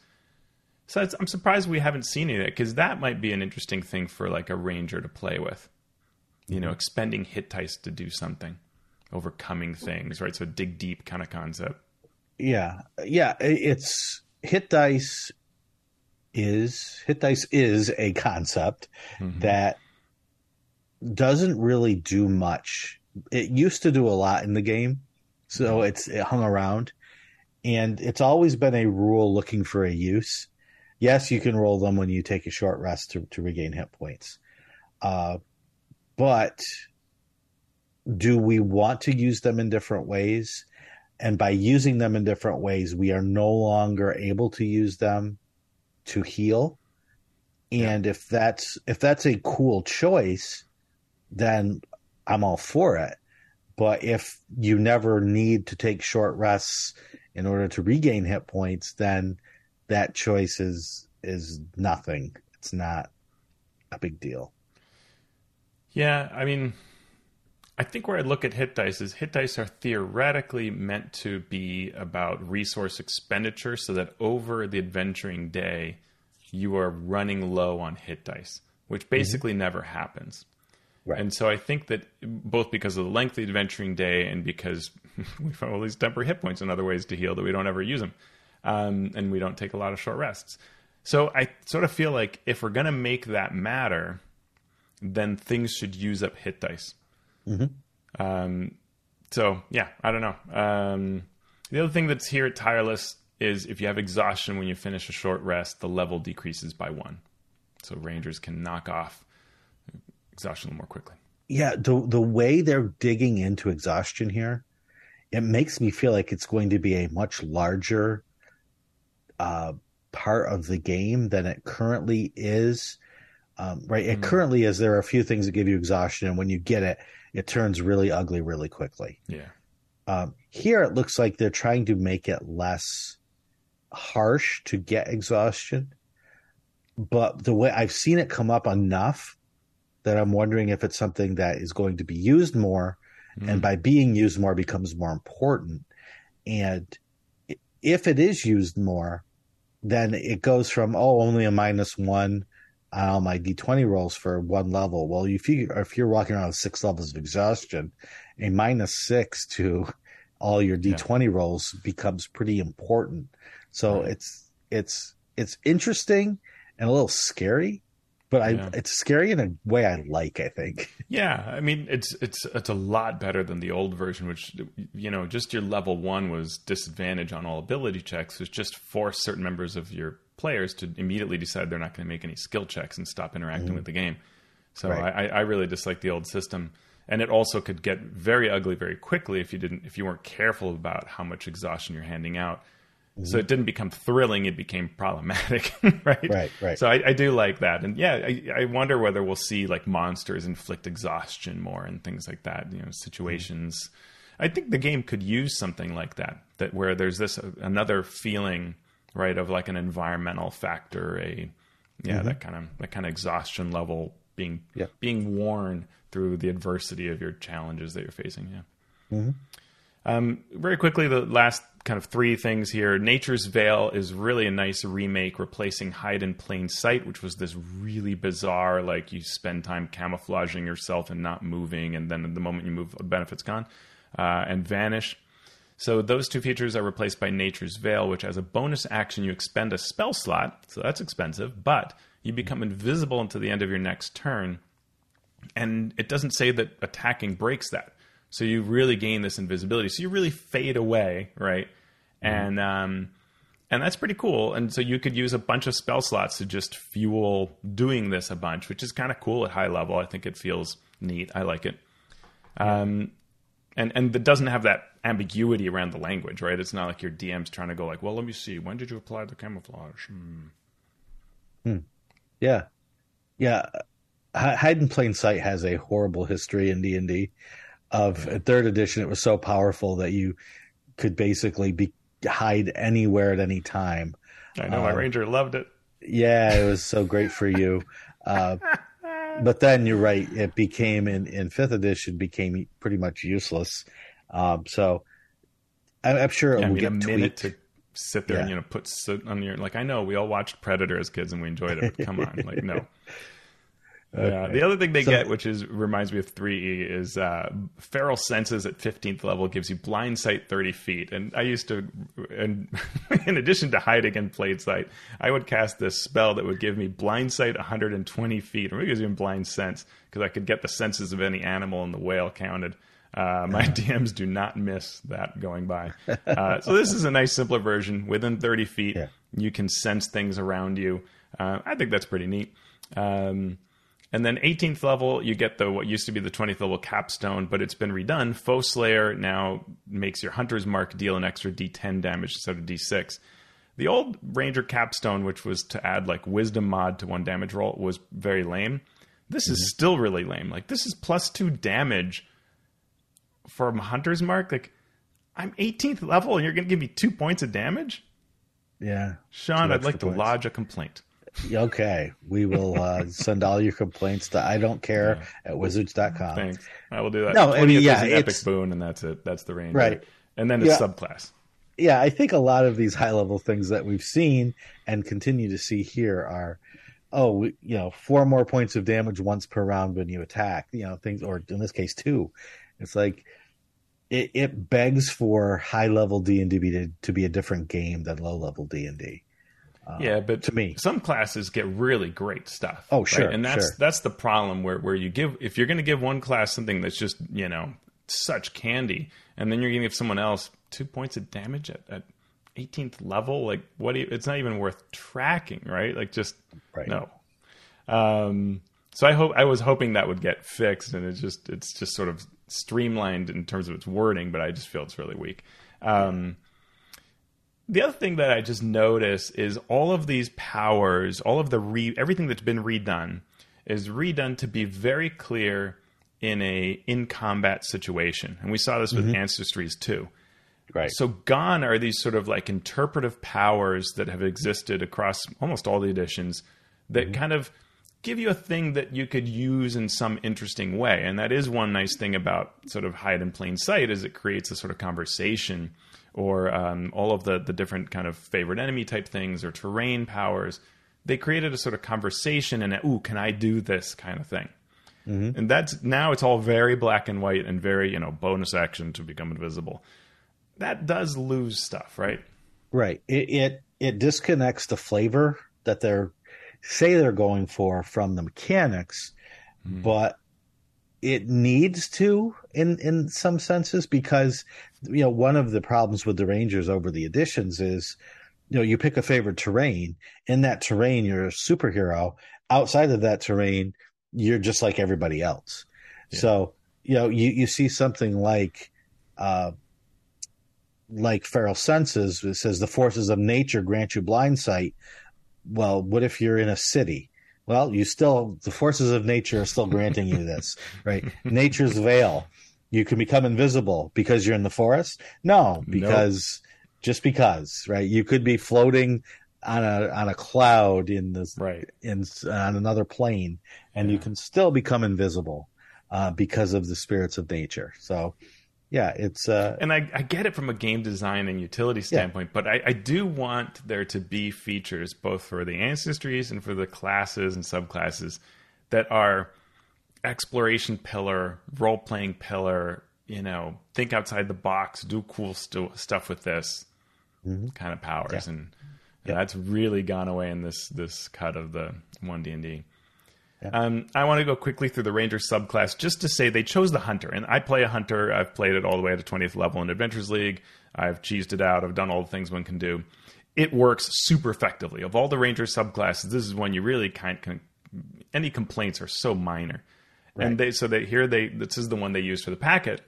So I'm surprised we haven't seen any of it because that might be an interesting thing for like a ranger to play with. You know, expending hit dice to do something, overcoming things, right? So dig deep kind of concept. Yeah, yeah. It's hit dice is hit dice is a concept mm-hmm. that doesn't really do much. It used to do a lot in the game, so mm-hmm. it's it hung around, and it's always been a rule looking for a use. Yes, you can roll them when you take a short rest to, to regain hit points, uh, but do we want to use them in different ways? And by using them in different ways, we are no longer able to use them to heal. And yeah. if that's if that's a cool choice, then I'm all for it. But if you never need to take short rests in order to regain hit points, then that choice is is nothing. It's not a big deal. Yeah, I mean, I think where I look at hit dice is hit dice are theoretically meant to be about resource expenditure so that over the adventuring day, you are running low on hit dice, which mm-hmm. basically mm-hmm. never happens. Right. And so I think that both because of the length of the adventuring day and because <laughs> we found all these temporary hit points and other ways to heal that we don't ever use them, um, and we don't take a lot of short rests. So I sort of feel like if we're going to make that matter, then things should use up hit dice. Mm-hmm. Um, so yeah, I don't know. Um, the other thing that's here at Tireless is if you have exhaustion when you finish a short rest, the level decreases by one. So rangers can knock off exhaustion a little more quickly. Yeah, the the way they're digging into exhaustion here, it makes me feel like it's going to be a much larger uh, part of the game than it currently is. Um, right, it mm. currently is. There are a few things that give you exhaustion, and when you get it, it turns really ugly really quickly. Yeah. Um, here, it looks like they're trying to make it less harsh to get exhaustion, but the way I've seen it come up enough that I'm wondering if it's something that is going to be used more, mm. and by being used more becomes more important. And if it is used more, then it goes from oh only a minus one on all my d20 rolls for one level. Well, if you if you're walking around with six levels of exhaustion, a minus six to all your d20 yeah. rolls becomes pretty important. So right. it's it's it's interesting and a little scary but I yeah. it's scary in a way I like. I think. <laughs> Yeah, I mean it's it's it's a lot better than the old version, which you know just your level one was disadvantage on all ability checks, which just forced certain members of your players to immediately decide they're not going to make any skill checks and stop interacting mm-hmm. with the game. So right. I, I really dislike the old system, and it also could get very ugly very quickly if you didn't if you weren't careful about how much exhaustion you're handing out. So it didn't become thrilling; it became problematic, <laughs> right? Right, right. So I, I, do like that, and yeah, I, I, wonder whether we'll see like monsters inflict exhaustion more and things like that. You know, situations. Mm-hmm. I think the game could use something like that, that where there's this uh, another feeling, right, of like an environmental factor, a yeah, mm-hmm. that kind of that kind of exhaustion level being yeah. being worn through the adversity of your challenges that you're facing. Yeah. Mm-hmm. Um, very quickly, the last kind of three things here. Nature's Veil is really a nice remake, replacing Hide in Plain Sight, which was this really bizarre, like you spend time camouflaging yourself and not moving, and then the moment you move, the benefit's gone, uh, and Vanish. So those two features are replaced by Nature's Veil, which as a bonus action you expend a spell slot, so that's expensive, but you become invisible until the end of your next turn. And it doesn't say that attacking breaks that. So you really gain this invisibility. So you really fade away, right? Mm-hmm. And um, and that's pretty cool. And so you could use a bunch of spell slots to just fuel doing this a bunch, which is kind of cool at high level. I think it feels neat. I like it. Um, and and it doesn't have that ambiguity around the language, right? It's not like your DM's trying to go like, well, let me see, when did you apply the camouflage? Hmm. Hmm. Yeah, yeah. Hide in plain sight has a horrible history in D and D. Of yeah. third edition, it was so powerful that you could basically be hide anywhere at any time. I know um, my ranger loved it. Yeah, it was so great for you. Uh, <laughs> but then you're right. It became in in fifth edition became pretty much useless. Um, so I, am sure it yeah, will I mean, get a minute to sit there and you know put soot on your like I know we all watched Predator as kids and we enjoyed it. But come on, like no. <laughs> Yeah. The other thing they So- get, which is reminds me of 3E, is uh, feral senses at 15th level gives you blind sight 30 feet. And I used to, and <laughs> in addition to hiding in plain sight, I would cast this spell that would give me blind sight 120 feet, or maybe it was even blind sense, because I could get the senses of any animal in the whale counted. Uh, my <laughs> DMs do not miss that going by. Uh, so this is a nice, simpler version. Within 30 feet, Yeah. you can sense things around you. Uh, I think that's pretty neat. Um, and then 18th level, you get the what used to be the 20th level capstone, but it's been redone. Foe Slayer now makes your Hunter's Mark deal an extra D10 damage instead of D6. The old Ranger capstone, which was to add like Wisdom mod to one damage roll, was very lame. This is mm-hmm. still really lame. Like this is plus two damage from Hunter's Mark. Like I'm 18th level, and you're going to give me two points of damage, Yeah. Shawn. I'd like to points. lodge a complaint. Okay. We will uh, <laughs> send all your complaints to I don't care at wizards.com. Thanks. I will do that. No, I mean, yeah, an epic boon, and that's it. That's the range. Right. And then it's Yeah. subclass. yeah, I think a lot of these high level things that we've seen and continue to see here are, oh, we, you know, four more points of damage once per round when you attack. You know, things, or in this case, two. It's like it, it begs for high level D and D to, to be a different game than low level D and D. yeah, but Uh, to me. some classes get really great stuff. Oh, right? sure, And that's sure. that's the problem where where you give if you're going to give one class something that's just you know such candy, and then you're going to give someone else two points of damage at. at 18th level like what do you, it's not even worth tracking right like just Right. no um so i hope i was hoping that would get fixed and it's just it's just sort of streamlined in terms of its wording but i just feel it's really weak um the other thing that I just notice is all of these powers, all of the re- everything that's been redone is redone to be very clear in a in combat situation, and we saw this with mm-hmm. ancestries too. Right. So gone are these sort of like interpretive powers that have existed across almost all the editions that mm-hmm. kind of give you a thing that you could use in some interesting way. And that is one nice thing about sort of hide in plain sight is it creates a sort of conversation or um, all of the, the different kind of favorite enemy type things or terrain powers. They created a sort of conversation and a, ooh, can I do this kind of thing? And that's now it's all very black and white and very, you know, bonus action to become invisible. That does lose stuff, right? Right. It, it it disconnects the flavor that they're say they're going for from the mechanics, but it needs to in in some senses because you know one of the problems with the Rangers over the editions is you know you pick a favorite terrain in that terrain you're a superhero. Outside of that terrain you're just like everybody else. So you know you you see something like uh like feral senses it says the forces of nature grant you blind sight well what if you're in a city? Well you still the forces of nature are still granting you this <laughs> right? Nature's veil you can become invisible because you're in the forest? No because just because right? You could be floating on a on a cloud in this Right. in on another plane and you can still become invisible uh, because of the spirits of nature. So yeah it's uh And I, I get it from a game design and utility standpoint, but I, I do want there to be features both for the ancestries and for the classes and subclasses that are exploration pillar, role playing pillar, you know, think outside the box, do cool stu- stuff with this kind of powers. And that's really gone away in this this cut of the one D and D. Um, I want to go quickly through the Ranger subclass just to say they chose the Hunter, and I play a Hunter. I've played it all the way to 20th level in Adventurers League. I've cheesed it out. I've done all the things one can do. It works super effectively. Of all the Ranger subclasses, this is one you really kind can. Any complaints are so minor, and they so they here they this is the one they use for the packet.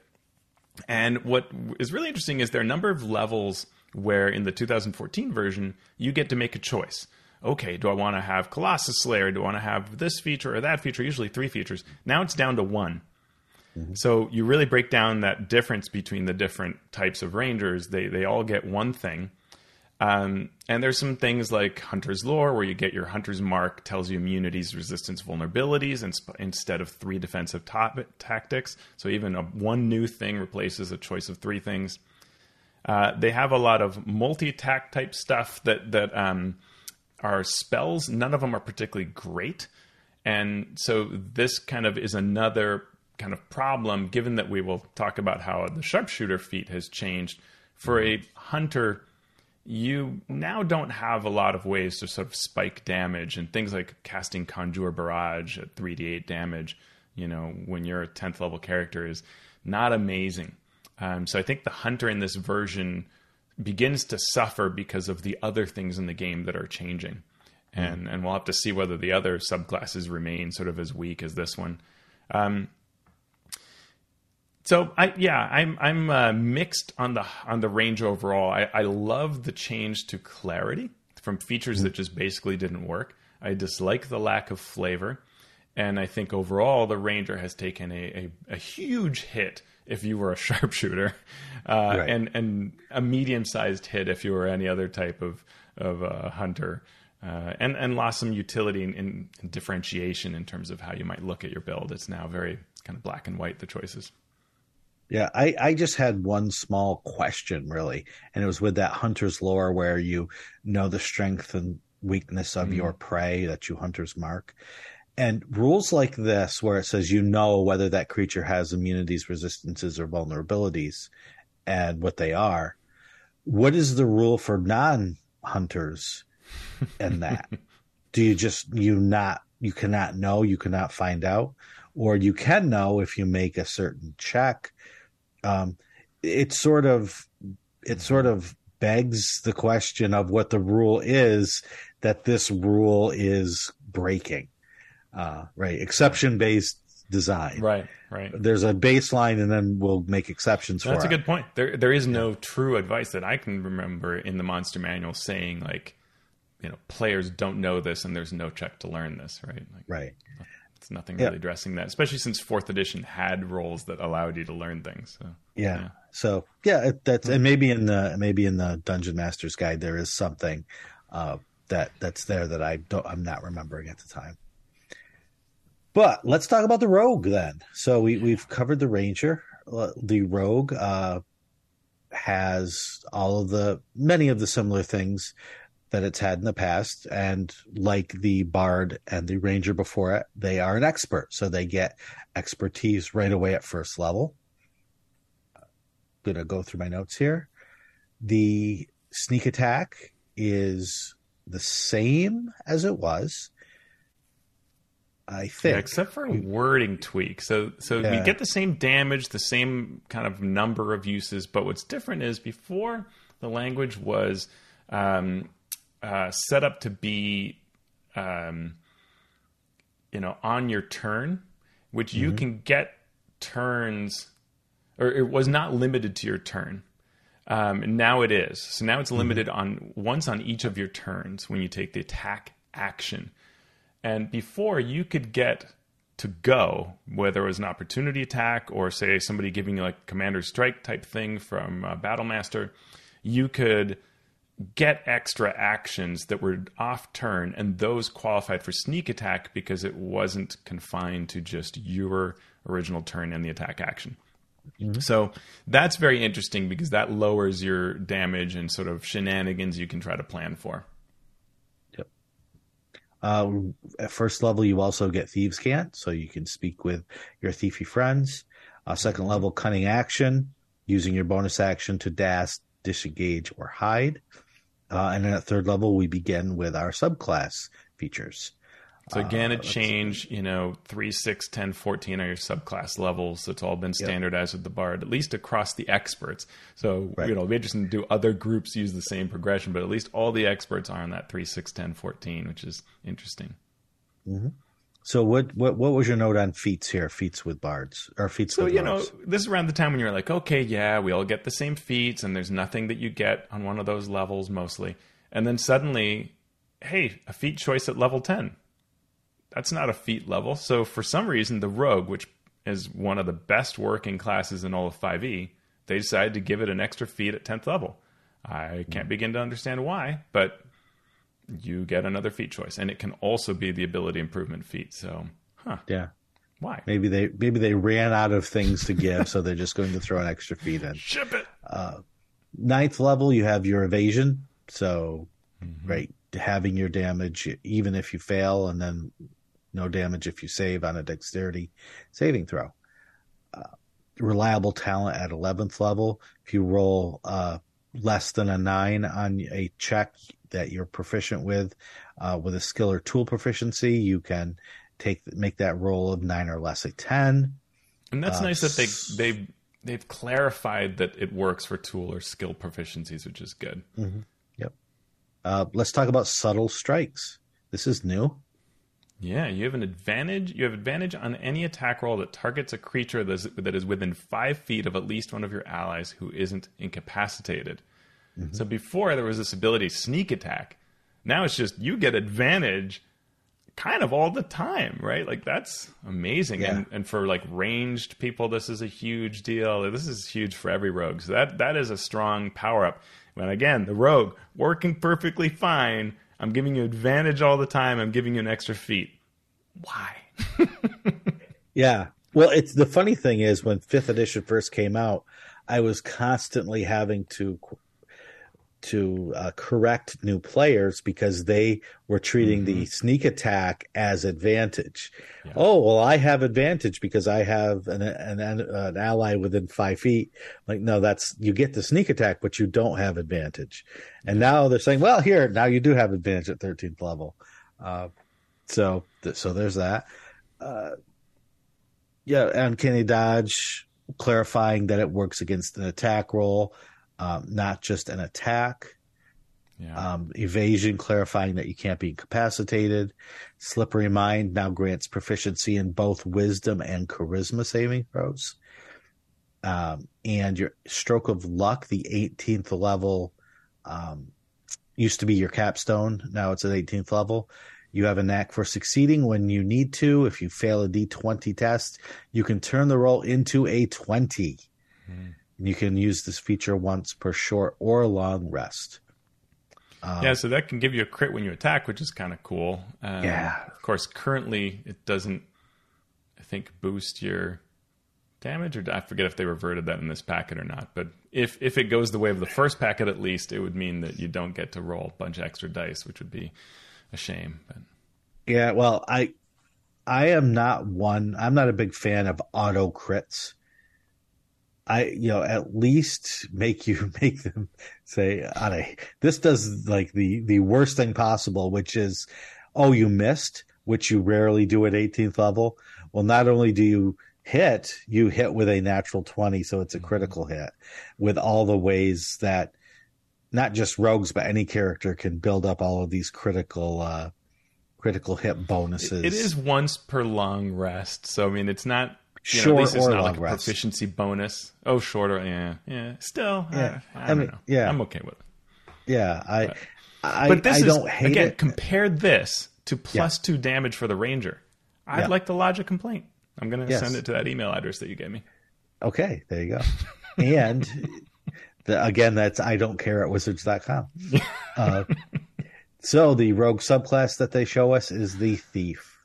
And what is really interesting is there are a number of levels where in the 2014 version you get to make a choice. Okay, do I want to have Colossus Slayer? Do I want to have this feature or that feature? Usually three features. Now it's down to one. Mm-hmm. So you really break down that difference between the different types of rangers. They they all get one thing. Um, and there's some things like Hunter's Lore, where you get your Hunter's Mark, tells you immunities, resistance, vulnerabilities, and sp- instead of three defensive tactics. So even a, one new thing replaces a choice of three things. Uh, they have a lot of multi-attack type stuff that that um, are spells. None of them are particularly great, and so this kind of is another kind of problem. Given that we will talk about how the sharpshooter feat has changed for a hunter you now don't have a lot of ways to sort of spike damage and things like casting Conjure Barrage at 3d8 damage, you know, when you're a 10th level character is not amazing. Um, so I think the Hunter in this version begins to suffer because of the other things in the game that are changing. And, and we'll have to see whether the other subclasses remain sort of as weak as this one. Um, so I yeah I'm I'm uh, mixed on the on the range overall. I, I love the change to clarity from features mm-hmm. that just basically didn't work. I dislike the lack of flavor, and I think overall the Ranger has taken a, a, a huge hit if you were a <laughs> sharpshooter, uh, right. and and a medium sized hit if you were any other type of of uh, hunter. Uh, and and lost some utility in, in differentiation in terms of how you might look at your build. It's now very kind of black and white the choices. Yeah, I, I just had one small question really, and it was with that hunter's lore where you know the strength and weakness of mm your prey that you hunters mark. And rules like this, where it says you know whether that creature has immunities, resistances, or vulnerabilities, and what they are, what is the rule for non hunters in that? <laughs> Do you just you not you cannot know, you cannot find out, or you can know if you make a certain check um, it sort of it sort of begs the question of what the rule is that this rule is breaking. Uh, right, exception based design. Right, right. There's a baseline, and then we'll make exceptions That's for. That's a good point. There, there is no true advice that I can remember in the monster manual saying like, you know, players don't know this, and there's no check to learn this. Right. Like, right. It's nothing really addressing that, especially since fourth edition had roles that allowed you to learn things. So, yeah. yeah. So yeah, that's and maybe in the maybe in the Dungeon Master's Guide there is something uh, that that's there that I don't I'm not remembering at the time. But let's talk about the rogue then. So we we've covered the ranger. Uh, the rogue uh, has all of the many of the similar things that it's had in the past. And like the Bard and the Ranger before it, they are an expert. So they get expertise right away at first level. I'm going to go through my notes here. The sneak attack is the same as it was. I think, yeah, except for a wording tweak. So, so yeah. we get the same damage, the same kind of number of uses, but what's different is before the language was um, uh, set up to be, um, you know, on your turn, which mm-hmm. you can get turns, or it was not limited to your turn. Um, now it is. So now it's mm-hmm. limited mm-hmm. on once on each of your turns when you take the attack action. And before you could get to go, whether it was an opportunity attack or say somebody giving you like commander strike type thing from uh, Battlemaster, you could get extra actions that were off turn, and those qualified for sneak attack because it wasn't confined to just your original turn and the attack action. Mm-hmm. So that's very interesting because that lowers your damage and sort of shenanigans you can try to plan for. Yep. Uh, at first level, you also get Thieves' Cant, so you can speak with your thiefy friends. Uh, second level, Cunning Action, using your bonus action to dash, disengage, or hide. Uh, and then at third level, we begin with our subclass features. So again, uh, a change, you know, 3, 6, 10, 14 are your subclass levels. It's all been standardized yep. with the BARD, at least across the experts. So, right. you know, it'll be interesting to do other groups use the same progression, but at least all the experts are on that 3, 6, 10, 14, which is interesting. Mm-hmm. So what, what what was your note on feats here? Feats with bards or feats? So you know, this is around the time when you're like, okay, yeah, we all get the same feats, and there's nothing that you get on one of those levels mostly, and then suddenly, hey, a feat choice at level ten. That's not a feat level. So for some reason, the rogue, which is one of the best working classes in all of 5e, they decided to give it an extra feat at 10th level. I can't hmm. begin to understand why, but you get another feat choice, and it can also be the ability improvement feat. So, huh? Yeah. Why? Maybe they maybe they ran out of things to give, so they're just going to throw an extra feat in. Ship it. Ninth level, you have your evasion, so right having your damage even if you fail, and then no damage if you save on a dexterity saving throw. Uh, reliable talent at 11th level. If you roll uh, less than a nine on a check that you're proficient with, uh, with a skill or tool proficiency, you can take make that roll of nine or less a 10. And that's Uh, nice that they they they've clarified that it works for tool or skill proficiencies, which is good. Yep. Uh, let's talk about subtle strikes. This is new. Yeah, you have an advantage. You have advantage on any attack roll that targets a creature that is, that is within five feet of at least one of your allies who isn't incapacitated. Mm-hmm. So before there was this ability sneak attack. Now it's just you get advantage kind of all the time, right? Like that's amazing. Yeah. And and for like ranged people, this is a huge deal. This is huge for every rogue. So that that is a strong power up. And again, the rogue working perfectly fine. I'm giving you advantage all the time. I'm giving you an extra feat. Why? <laughs> Yeah. Well, it's the funny thing is when fifth edition first came out, I was constantly having to to uh, correct new players because they were treating the sneak attack as advantage. Oh well, I have advantage because I have an, an an ally within five feet. Like no, that's you get the sneak attack, but you don't have advantage. And now they're saying, well, here now you do have advantage at thirteenth level. Uh, so th- so there's that. Uh, yeah, uncanny dodge, clarifying that it works against an attack roll, um, not just an attack. Yeah. Um, evasion, clarifying that you can't be incapacitated. Slippery mind now grants proficiency in both wisdom and charisma saving throws. Um, and your stroke of luck, the 18th level, um, used to be your capstone. Now it's at 18th level. You have a knack for succeeding when you need to. If you fail a d20 test, you can turn the roll into a 20. Hmm. You can use this feature once per short or long rest. Um, yeah, so that can give you a crit when you attack, which is kind of cool. Um, Yeah. Of course, currently it doesn't, I think, boost your damage, or I forget if they reverted that in this packet or not. But if if it goes the way of the first packet, at least, it would mean that you don't get to roll a bunch of extra dice, which would be a shame. But Yeah, well, I I am not one. I'm not a big fan of auto crits. I you know at least make you <laughs> make them say on a this does like the the worst thing possible, which is oh you missed, which you rarely do at 18th level. Well, not only do you hit, you hit with a natural 20, so it's a critical hit with all the ways that not just rogues but any character can build up all of these critical uh critical hit bonuses. it is once per long rest, so I mean, it's not. You know, Short at least it's or not like a rest. proficiency bonus. Oh, shorter, yeah, yeah. Still, Yeah. uh, I, I don't mean, know. yeah. I'm okay with it. Yeah, I, I, But this I is don't hate again it. compare this to plus two damage for the ranger. I'd Yeah. like to lodge a complaint. I'm going to Yes. send it to that email address that you gave me. Okay, there you go. <laughs> and the, again, that's I don't care at wizards.com. <laughs> Uh, so the rogue subclass that they show us is the thief.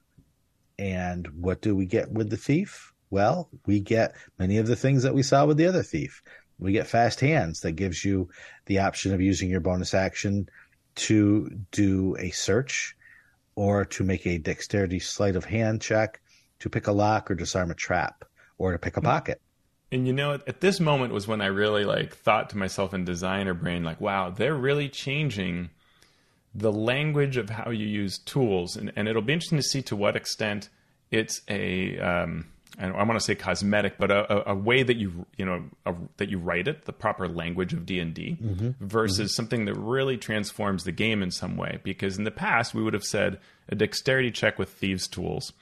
And what do we get with the thief? Well, we get many of the things that we saw with the other thief. We get fast hands that gives you the option of using your bonus action to do a search or to make a dexterity sleight of hand check to pick a lock or disarm a trap or to pick a pocket. And you know, at- at this moment was when I really like thought to myself in designer brain, like, wow, they're really changing the language of how you use tools, and, and it'll be interesting to see to what extent it's a um, I, I want to say cosmetic, but a, a, way that you you know a, that you write it, the proper language of D and D, mm-hmm. Mm-hmm. versus something that really transforms the game in some way. Because in the past, we would have said a dexterity check with thieves' tools.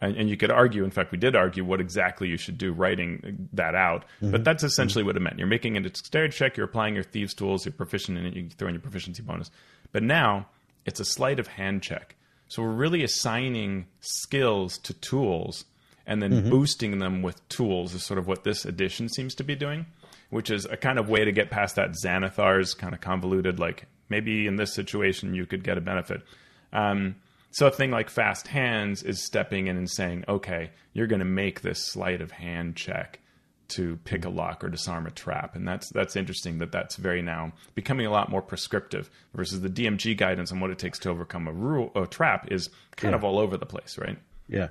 And, and you could argue, in fact, we did argue what exactly you should do writing that out. Mm-hmm. But that's essentially what it meant. You're making a dexterity check, you're applying your thieves' tools, you're proficient in it, you throw in your proficiency bonus. But now it's a sleight of hand check. So we're really assigning skills to tools and then boosting them with tools is sort of what this edition seems to be doing. which is a kind of way to get past that Xanathar's kind of convoluted, like maybe in this situation you could get a benefit. Um, so a thing like fast hands is stepping in and saying, okay, you're going to make this sleight of hand check to pick a lock or disarm a trap, and that's that's interesting that that's very now becoming a lot more prescriptive versus the DMG guidance on what it takes to overcome a rule a trap is kind Yeah. of all over the place, right? Yeah.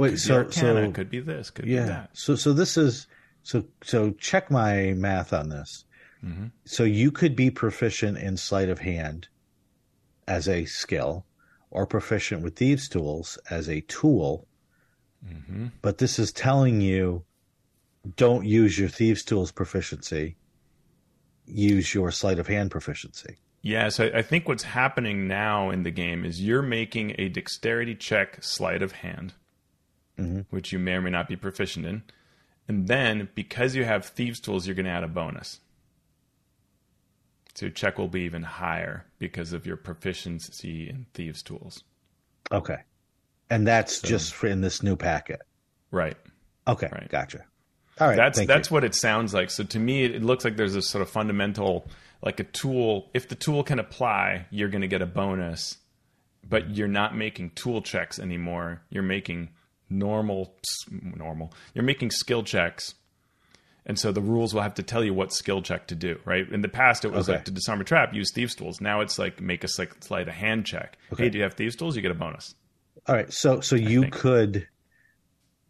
Wait, So, so so it could be this, could be yeah. that. So so this is so so check my math on this. Mm-hmm. So you could be proficient in sleight of hand as a skill, or proficient with thieves' tools as a tool. Mm-hmm. But this is telling you, don't use your thieves' tools proficiency. Use your sleight of hand proficiency. Yeah, so I think what's happening now in the game is you're making a dexterity check sleight of hand, Mhm. which you may or may not be proficient in. And then because you have thieves' tools, you're going to add a bonus. So your check will be even higher because of your proficiency in thieves' tools. Okay, and that's just for in this new packet. Right. Okay, Right. gotcha. All right, that's that's you. what it sounds like. So to me, it looks like there's a sort of fundamental, like a tool. If the tool can apply, you're going to get a bonus, but you're not making tool checks anymore. You're making normal, normal. You're making skill checks, and so the rules will have to tell you what skill check to do. Right? In the past, it was Okay. like to disarm a trap, use thieves' tools. Now it's like make a slight, sleight of hand check. Okay. Hey, do you have thieves' tools? You get a bonus. All right, so so you think. could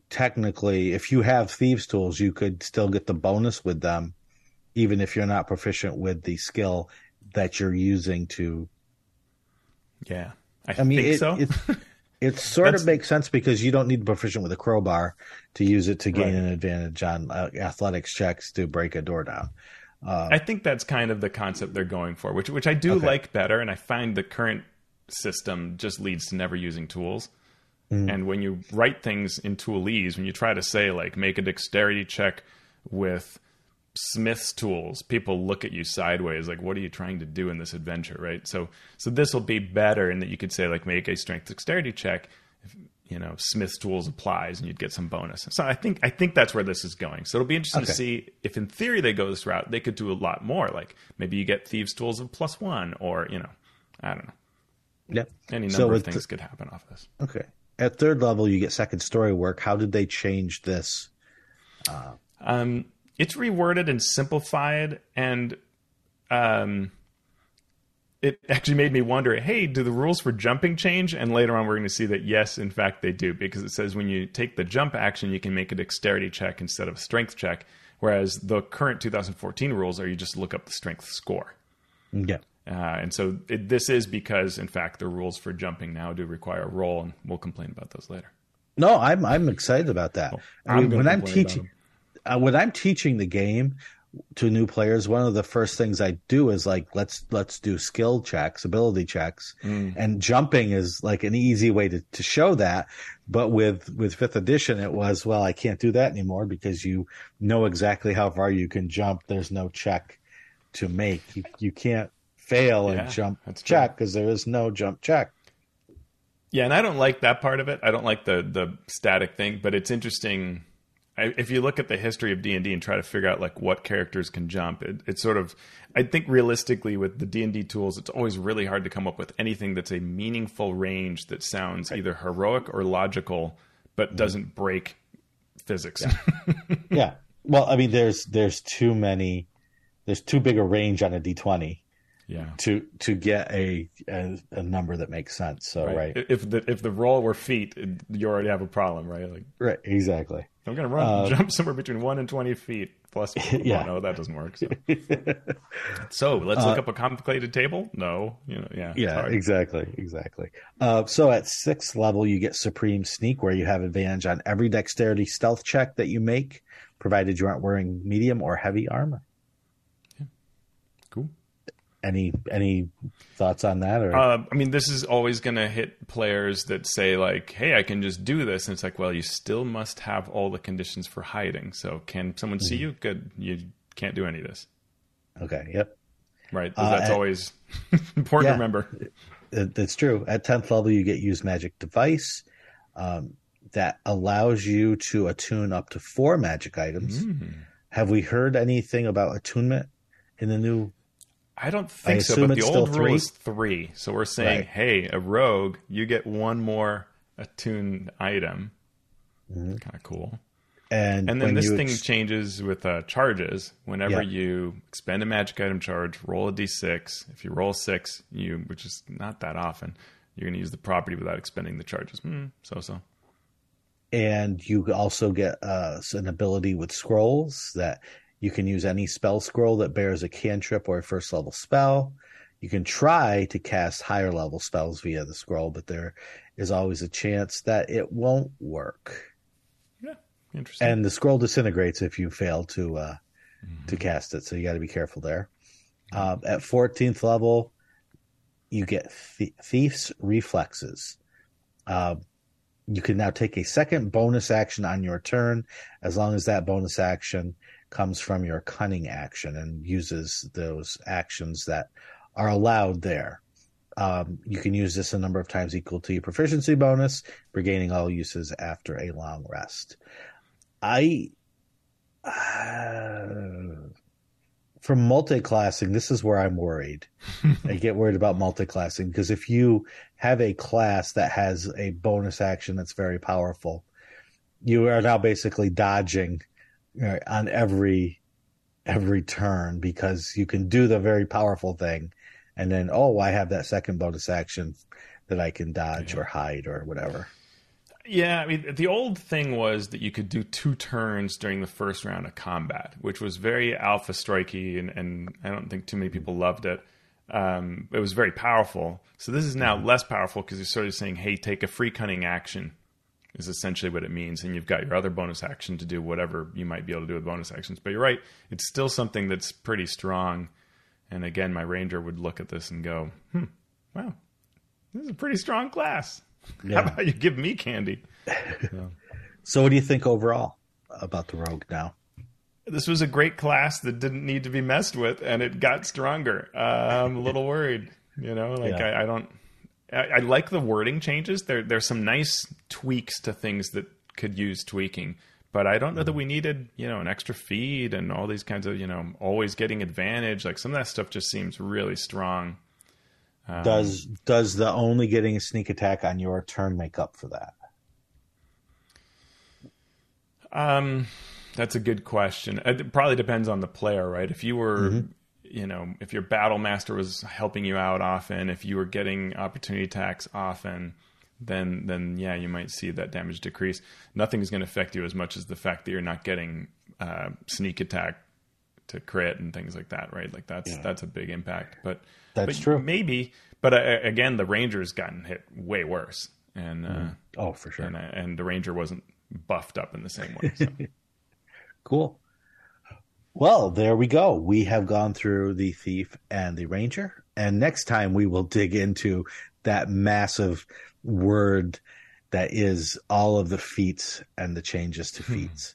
technically, if you have thieves' tools, you could still get the bonus with them, even if you're not proficient with the skill that you're using to. Yeah, I, I mean, think it, so. <laughs> it, sort That's- of makes sense because you don't need to be proficient with a crowbar to use it to gain Right. an advantage on uh, athletics checks to break a door down. I think that's kind of the concept they're going for, which which I do Okay. like better, and I find the current system just leads to never using tools. And when you write things in toolese, when you try to say like make a dexterity check with Smith's tools, people look at you sideways like, "What are you trying to do in this adventure?" Right? So, so this will be better in that you could say like make a strength dexterity check. If, you know, Smith's tools applies, and you'd get some bonus. So I think I think that's where this is going. So it'll be interesting to see if, in theory, they go this route. They could do a lot more. Like maybe you get thieves' tools of plus one, or you know, I don't know. Yeah. Any number So of things the- could happen off this. Okay. At third level, you get second story work. How did they change this? Um, it's reworded and simplified, and um, it actually made me wonder: Hey, do the rules for jumping change? And later on, we're going to see that yes, in fact, they do, because it says when you take the jump action, you can make a dexterity check instead of a strength check. Whereas the current 2014 rules are you just look up the strength score. Yeah. Uh, and so it, this is because, in fact, the rules for jumping now do require a roll, and we'll complain about those later. No, I'm I'm excited about that. I I'm mean, gonna when I'm teaching, uh, when I'm teaching the game to new players, one of the first things I do is like let's let's do skill checks, ability checks, Mm. and jumping is like an easy way to, to show that. But with with fifth edition, it was well, I can't do that anymore because you know exactly how far you can jump. There's no check to make. You you can't fail Yeah, and jump check because there is no jump check. Yeah, and I don't like that part of it. I don't like the the static thing, but it's interesting. If you look at the history of D and D and try to figure out like what characters can jump, it, it's sort of. I think realistically, with the D and D tools, it's always really hard to come up with anything that's a meaningful range that sounds either heroic or logical, but mm-hmm. doesn't break physics. <laughs> yeah. Well, I mean, there's there's too many. There's too big a range on a d twenty yeah. to to get a, a a number that makes sense. So right, right, If the if the roll were feet, you already have a problem, right? Like exactly. I'm gonna run jump somewhere between one and twenty feet plus. <laughs> Yeah. Oh, no, that doesn't work. So, <laughs> so let's look up a complicated table. No, you know, yeah, Yeah, hard. exactly, exactly. Uh, so at sixth level, you get supreme sneak, where you have advantage on every dexterity stealth check that you make, provided you aren't wearing medium or heavy armor. Any any thoughts on that? Or Uh, I mean, this is always going to hit players that say like, "Hey, I can just do this," and it's like, well, you still must have all the conditions for hiding. So, can someone see Mm-hmm. you? Good. You can't do any of this, okay, yep, right? Uh, That's and- always <laughs> important Yeah. to remember. That's true. At tenth level, you get use magic device. Um, that allows you to attune up to four magic items. Mm. have we heard anything about attunement in the new? I don't think I so. But the old rule three? is three. So we're saying, Right. hey, a rogue, you get one more attuned item. Kind of cool. And And then this thing ex- changes with uh, charges. Whenever Yeah. you expend a magic item charge, roll a d6. If you roll six, you which is not that often, you're going to use the property without expending the charges. Hmm, so so. and you also get uh, an ability with scrolls that you can use any spell scroll that bears a cantrip or a first level spell. You can try to cast higher level spells via the scroll, but there is always a chance that it won't work. Yeah, interesting. And the scroll disintegrates if you fail to uh, to cast it, so you got to be careful there. Um, at 14th level, you get th- Thief's Reflexes. Um, you can now take a second bonus action on your turn, as long as that bonus action comes from your cunning action and uses those actions that are allowed there. Um, you can use this a number of times equal to your proficiency bonus, regaining all uses after a long rest. I, uh, from multi-classing, this is where I'm worried. <laughs> I get worried about multi-classing because if you have a class that has a bonus action that's very powerful, you are now basically dodging uh, on every every turn because you can do the very powerful thing, and then oh, I have that second bonus action that I can dodge or hide or whatever. Yeah, I mean, the old thing was that you could do two turns during the first round of combat, which was very alpha strikey, and, and I don't think too many people loved it. Um, it was very powerful. So this is now less powerful because you're sort of saying, "Hey, take a free cunning action," is essentially what it means, and you've got your other bonus action to do whatever you might be able to do with bonus actions. But you're right; it's still something that's pretty strong. And again, my ranger would look at this and go, "Hmm, wow, this is a pretty strong class." <laughs> How about you give me candy? So, what do you think overall about the rogue now? This was a great class that didn't need to be messed with, and it got stronger. Uh, I'm a little worried, you know. Like Yeah. I, I don't. I, I like the wording changes. There, there's some nice tweaks to things that could use tweaking, but I don't know that mm-hmm. we needed, you know, an extra feat and all these kinds of, you know, always getting advantage. Like some of that stuff just seems really strong. Um, does does the only getting a sneak attack on your turn make up for that? Um, that's a good question. It probably depends on the player, right? If you were, mm-hmm. You know, if your battle master was helping you out often, if you were getting opportunity attacks often, then then yeah, you might see that damage decrease. Nothing's going to affect you as much as the fact that you're not getting uh, sneak attack to crit and things like that, right? Like that's that's a big impact. But That's but true. Maybe, but uh, again, the Rangers gotten hit way worse, and uh, Oh, for sure. and uh, and the Ranger wasn't buffed up in the same way. So. <laughs> Cool. Well, there we go. We have gone through the thief and the ranger, and next time we will dig into that massive word that is all of the feats and the changes to feats.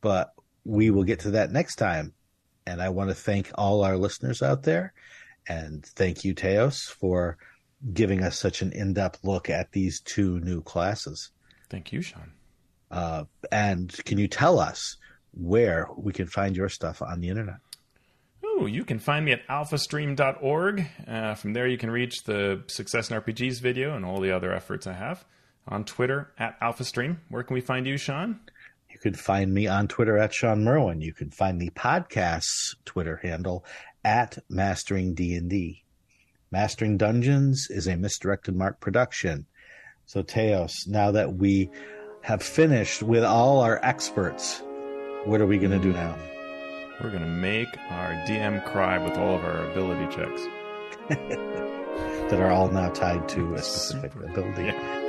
But we will get to that next time. And I want to thank all our listeners out there, and thank you, Teos, for giving us such an in-depth look at these two new classes. Thank you, Shawn. Uh, and can you tell us where we can find your stuff on the internet? Ooh, you can find me at alphastream.org. Uh, from there, you can reach the Success in RPGs video and all the other efforts I have. On Twitter, at AlphaStream. Where can we find you, Shawn? You can find me on Twitter at Shawn Merwin. You can find the podcast's Twitter handle at Mastering D&D. Mastering Dungeons is a misdirected mark production. So Teos, now that we have finished with all our experts, what are we going to do now? We're going to make our DM cry with all of our ability checks. <laughs> That are all now tied to a specific Super. ability. Yeah.